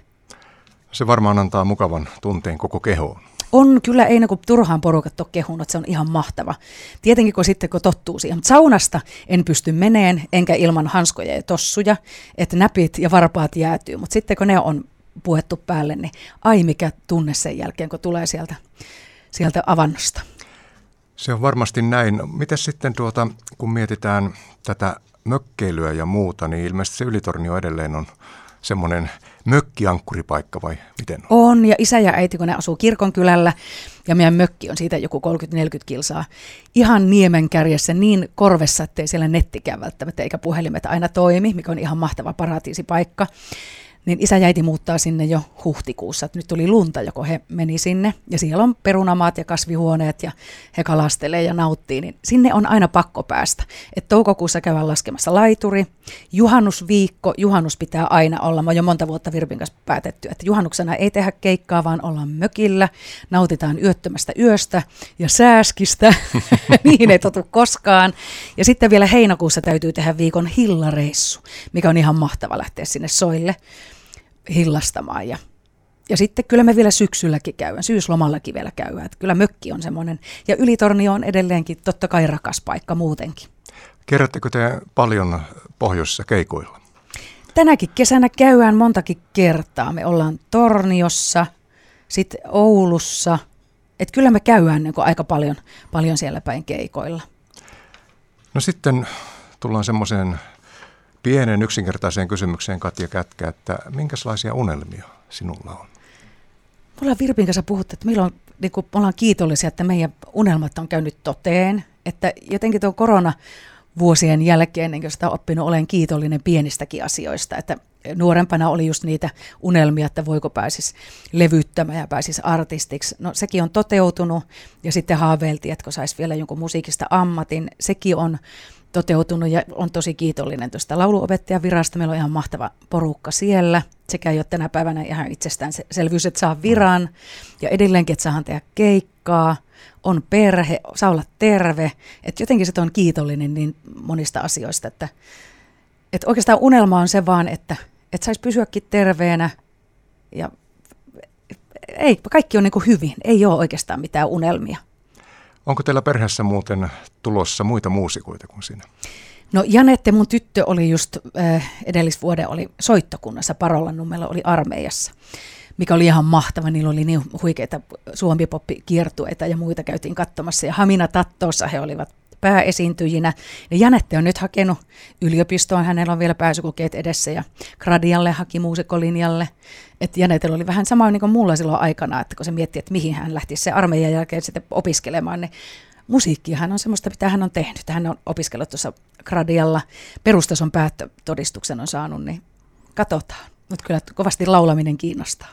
B: Se varmaan antaa mukavan tunteen koko kehoon.
C: On, kyllä ei niin turhaan porukat ole kehunut, se on ihan mahtava. Tietenkin kun sitten kun tottuu siihen, mutta saunasta en pysty meneen, enkä ilman hanskoja ja tossuja, että näpit ja varpaat jäätyy, mutta sitten kun ne on puettu päälle, niin ai mikä tunne sen jälkeen, kun tulee sieltä, sieltä avannosta.
B: Se on varmasti näin. Miten sitten tuota, kun mietitään tätä mökkeilyä ja muuta, niin ilmeisesti se Ylitornio edelleen on semmoinen mökkiankkuripaikka vai miten
C: on? On, ja isä ja äiti, kun ne asuu kirkonkylällä, ja meidän mökki on siitä joku 30-40 kilsaa. Ihan niemen kärjessä niin korvessa, ettei siellä nettikään välttämättä, eikä puhelimet aina toimi, mikä on ihan mahtava paratiisipaikka niin isä ja äiti muuttaa sinne jo huhtikuussa. Että nyt tuli lunta, joko he meni sinne ja siellä on perunamaat ja kasvihuoneet ja he kalastelee ja nauttii, niin sinne on aina pakko päästä. Et toukokuussa käydään laskemassa laituri. Juhannusviikko, juhannus pitää aina olla. Mä oon jo monta vuotta Virpin kanssa päätetty, että juhannuksena ei tehdä keikkaa, vaan ollaan mökillä, nautitaan yöttömästä yöstä ja sääskistä. Niihin ei totu koskaan. Ja sitten vielä heinäkuussa täytyy tehdä viikon hillareissu, mikä on ihan mahtava lähteä sinne soille hillastamaan. Ja, ja sitten kyllä me vielä syksylläkin käydään, syyslomallakin vielä käydään. Että kyllä mökki on semmoinen. Ja Ylitornio on edelleenkin totta kai rakas paikka muutenkin.
B: Kerrotteko te paljon pohjoisessa keikoilla?
C: Tänäkin kesänä käydään montakin kertaa. Me ollaan Torniossa, sitten Oulussa. Että kyllä me käydään niin aika paljon, paljon siellä päin keikoilla.
B: No sitten tullaan semmoiseen pienen yksinkertaiseen kysymykseen, Katja Kätkä, että minkälaisia unelmia sinulla on?
C: Me ollaan Virpin kanssa puhuttu, että meillä on, niin kuin, me ollaan kiitollisia, että meidän unelmat on käynyt toteen. Että jotenkin tuon korona vuosien jälkeen, niin sitä oppinut, olen kiitollinen pienistäkin asioista. Että nuorempana oli just niitä unelmia, että voiko pääsis levyttämään ja pääsis artistiksi. No sekin on toteutunut ja sitten haaveiltiin, että kun saisi vielä jonkun musiikista ammatin. Sekin on toteutunut ja on tosi kiitollinen tuosta lauluopettajan virasta. Meillä on ihan mahtava porukka siellä. Sekä jo tänä päivänä ihan itsestäänselvyys, että saa viran ja edelleenkin, että saahan tehdä keikkaa. On perhe, saa olla terve. Että jotenkin se on kiitollinen niin monista asioista, että, että oikeastaan unelma on se vaan, että, että saisi pysyäkin terveenä ja ei, kaikki on niin kuin hyvin. Ei ole oikeastaan mitään unelmia.
B: Onko teillä perheessä muuten tulossa muita muusikoita kuin sinä?
C: No Janette, mun tyttö, oli just äh, edellisvuoden oli soittokunnassa Parolan nummella, oli armeijassa, mikä oli ihan mahtava. Niillä oli niin huikeita suomipoppikiertueita ja muita käytiin katsomassa. Ja Hamina Tattoossa he olivat pääesiintyjinä. Ja Janette on nyt hakenut yliopistoon, hänellä on vielä pääsykokeet edessä ja Gradialle haki muusikolinjalle. Että Janetella oli vähän sama niin kuin mulla silloin aikana, että kun se mietti, että mihin hän lähti se armeijan jälkeen sitten opiskelemaan, niin musiikkihan on semmoista, mitä hän on tehnyt. Hän on opiskellut tuossa Gradialla, perustason päättötodistuksen on saanut, niin katsotaan. Mutta kyllä kovasti laulaminen kiinnostaa.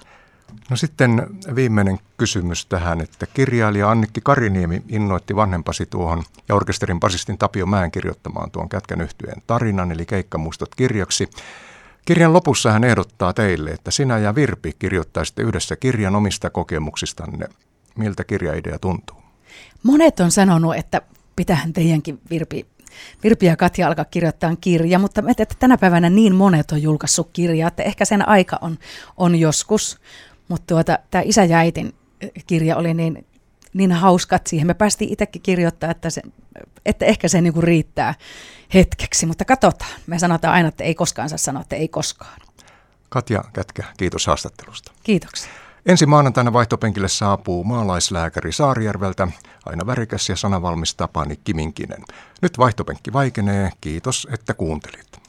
B: No sitten viimeinen kysymys tähän, että kirjailija Annikki Kariniemi innoitti vanhempasi tuohon ja orkesterin basistin Tapio Mäen kirjoittamaan tuon Kätkän yhtyeen tarinan, eli Keikkamuistot kirjaksi. Kirjan lopussa hän ehdottaa teille, että sinä ja Virpi kirjoittaisitte yhdessä kirjan omista kokemuksistanne. Miltä kirjaidea tuntuu?
C: Monet on sanonut, että pitähän teidänkin Virpi Virpi ja Katja alkaa kirjoittaa kirja, mutta että tänä päivänä niin monet on julkaissut kirjaa, että ehkä sen aika on, on joskus. Mutta tuota, tämä Isä ja äitin eh, kirja oli niin, niin hauska, että siihen me päästiin itsekin kirjoittaa, että, se, että ehkä se niinku riittää hetkeksi, mutta katsotaan. Me sanotaan aina, että ei koskaan saa sanoa, että ei koskaan.
B: Katja Kätkä, kiitos haastattelusta.
C: Kiitoksia.
B: Ensi maanantaina vaihtopenkille saapuu maalaislääkäri Saarijärveltä, aina värikäs ja sanavalmis Tapani Kiminkinen. Nyt vaihtopenkki vaikenee, kiitos että kuuntelit.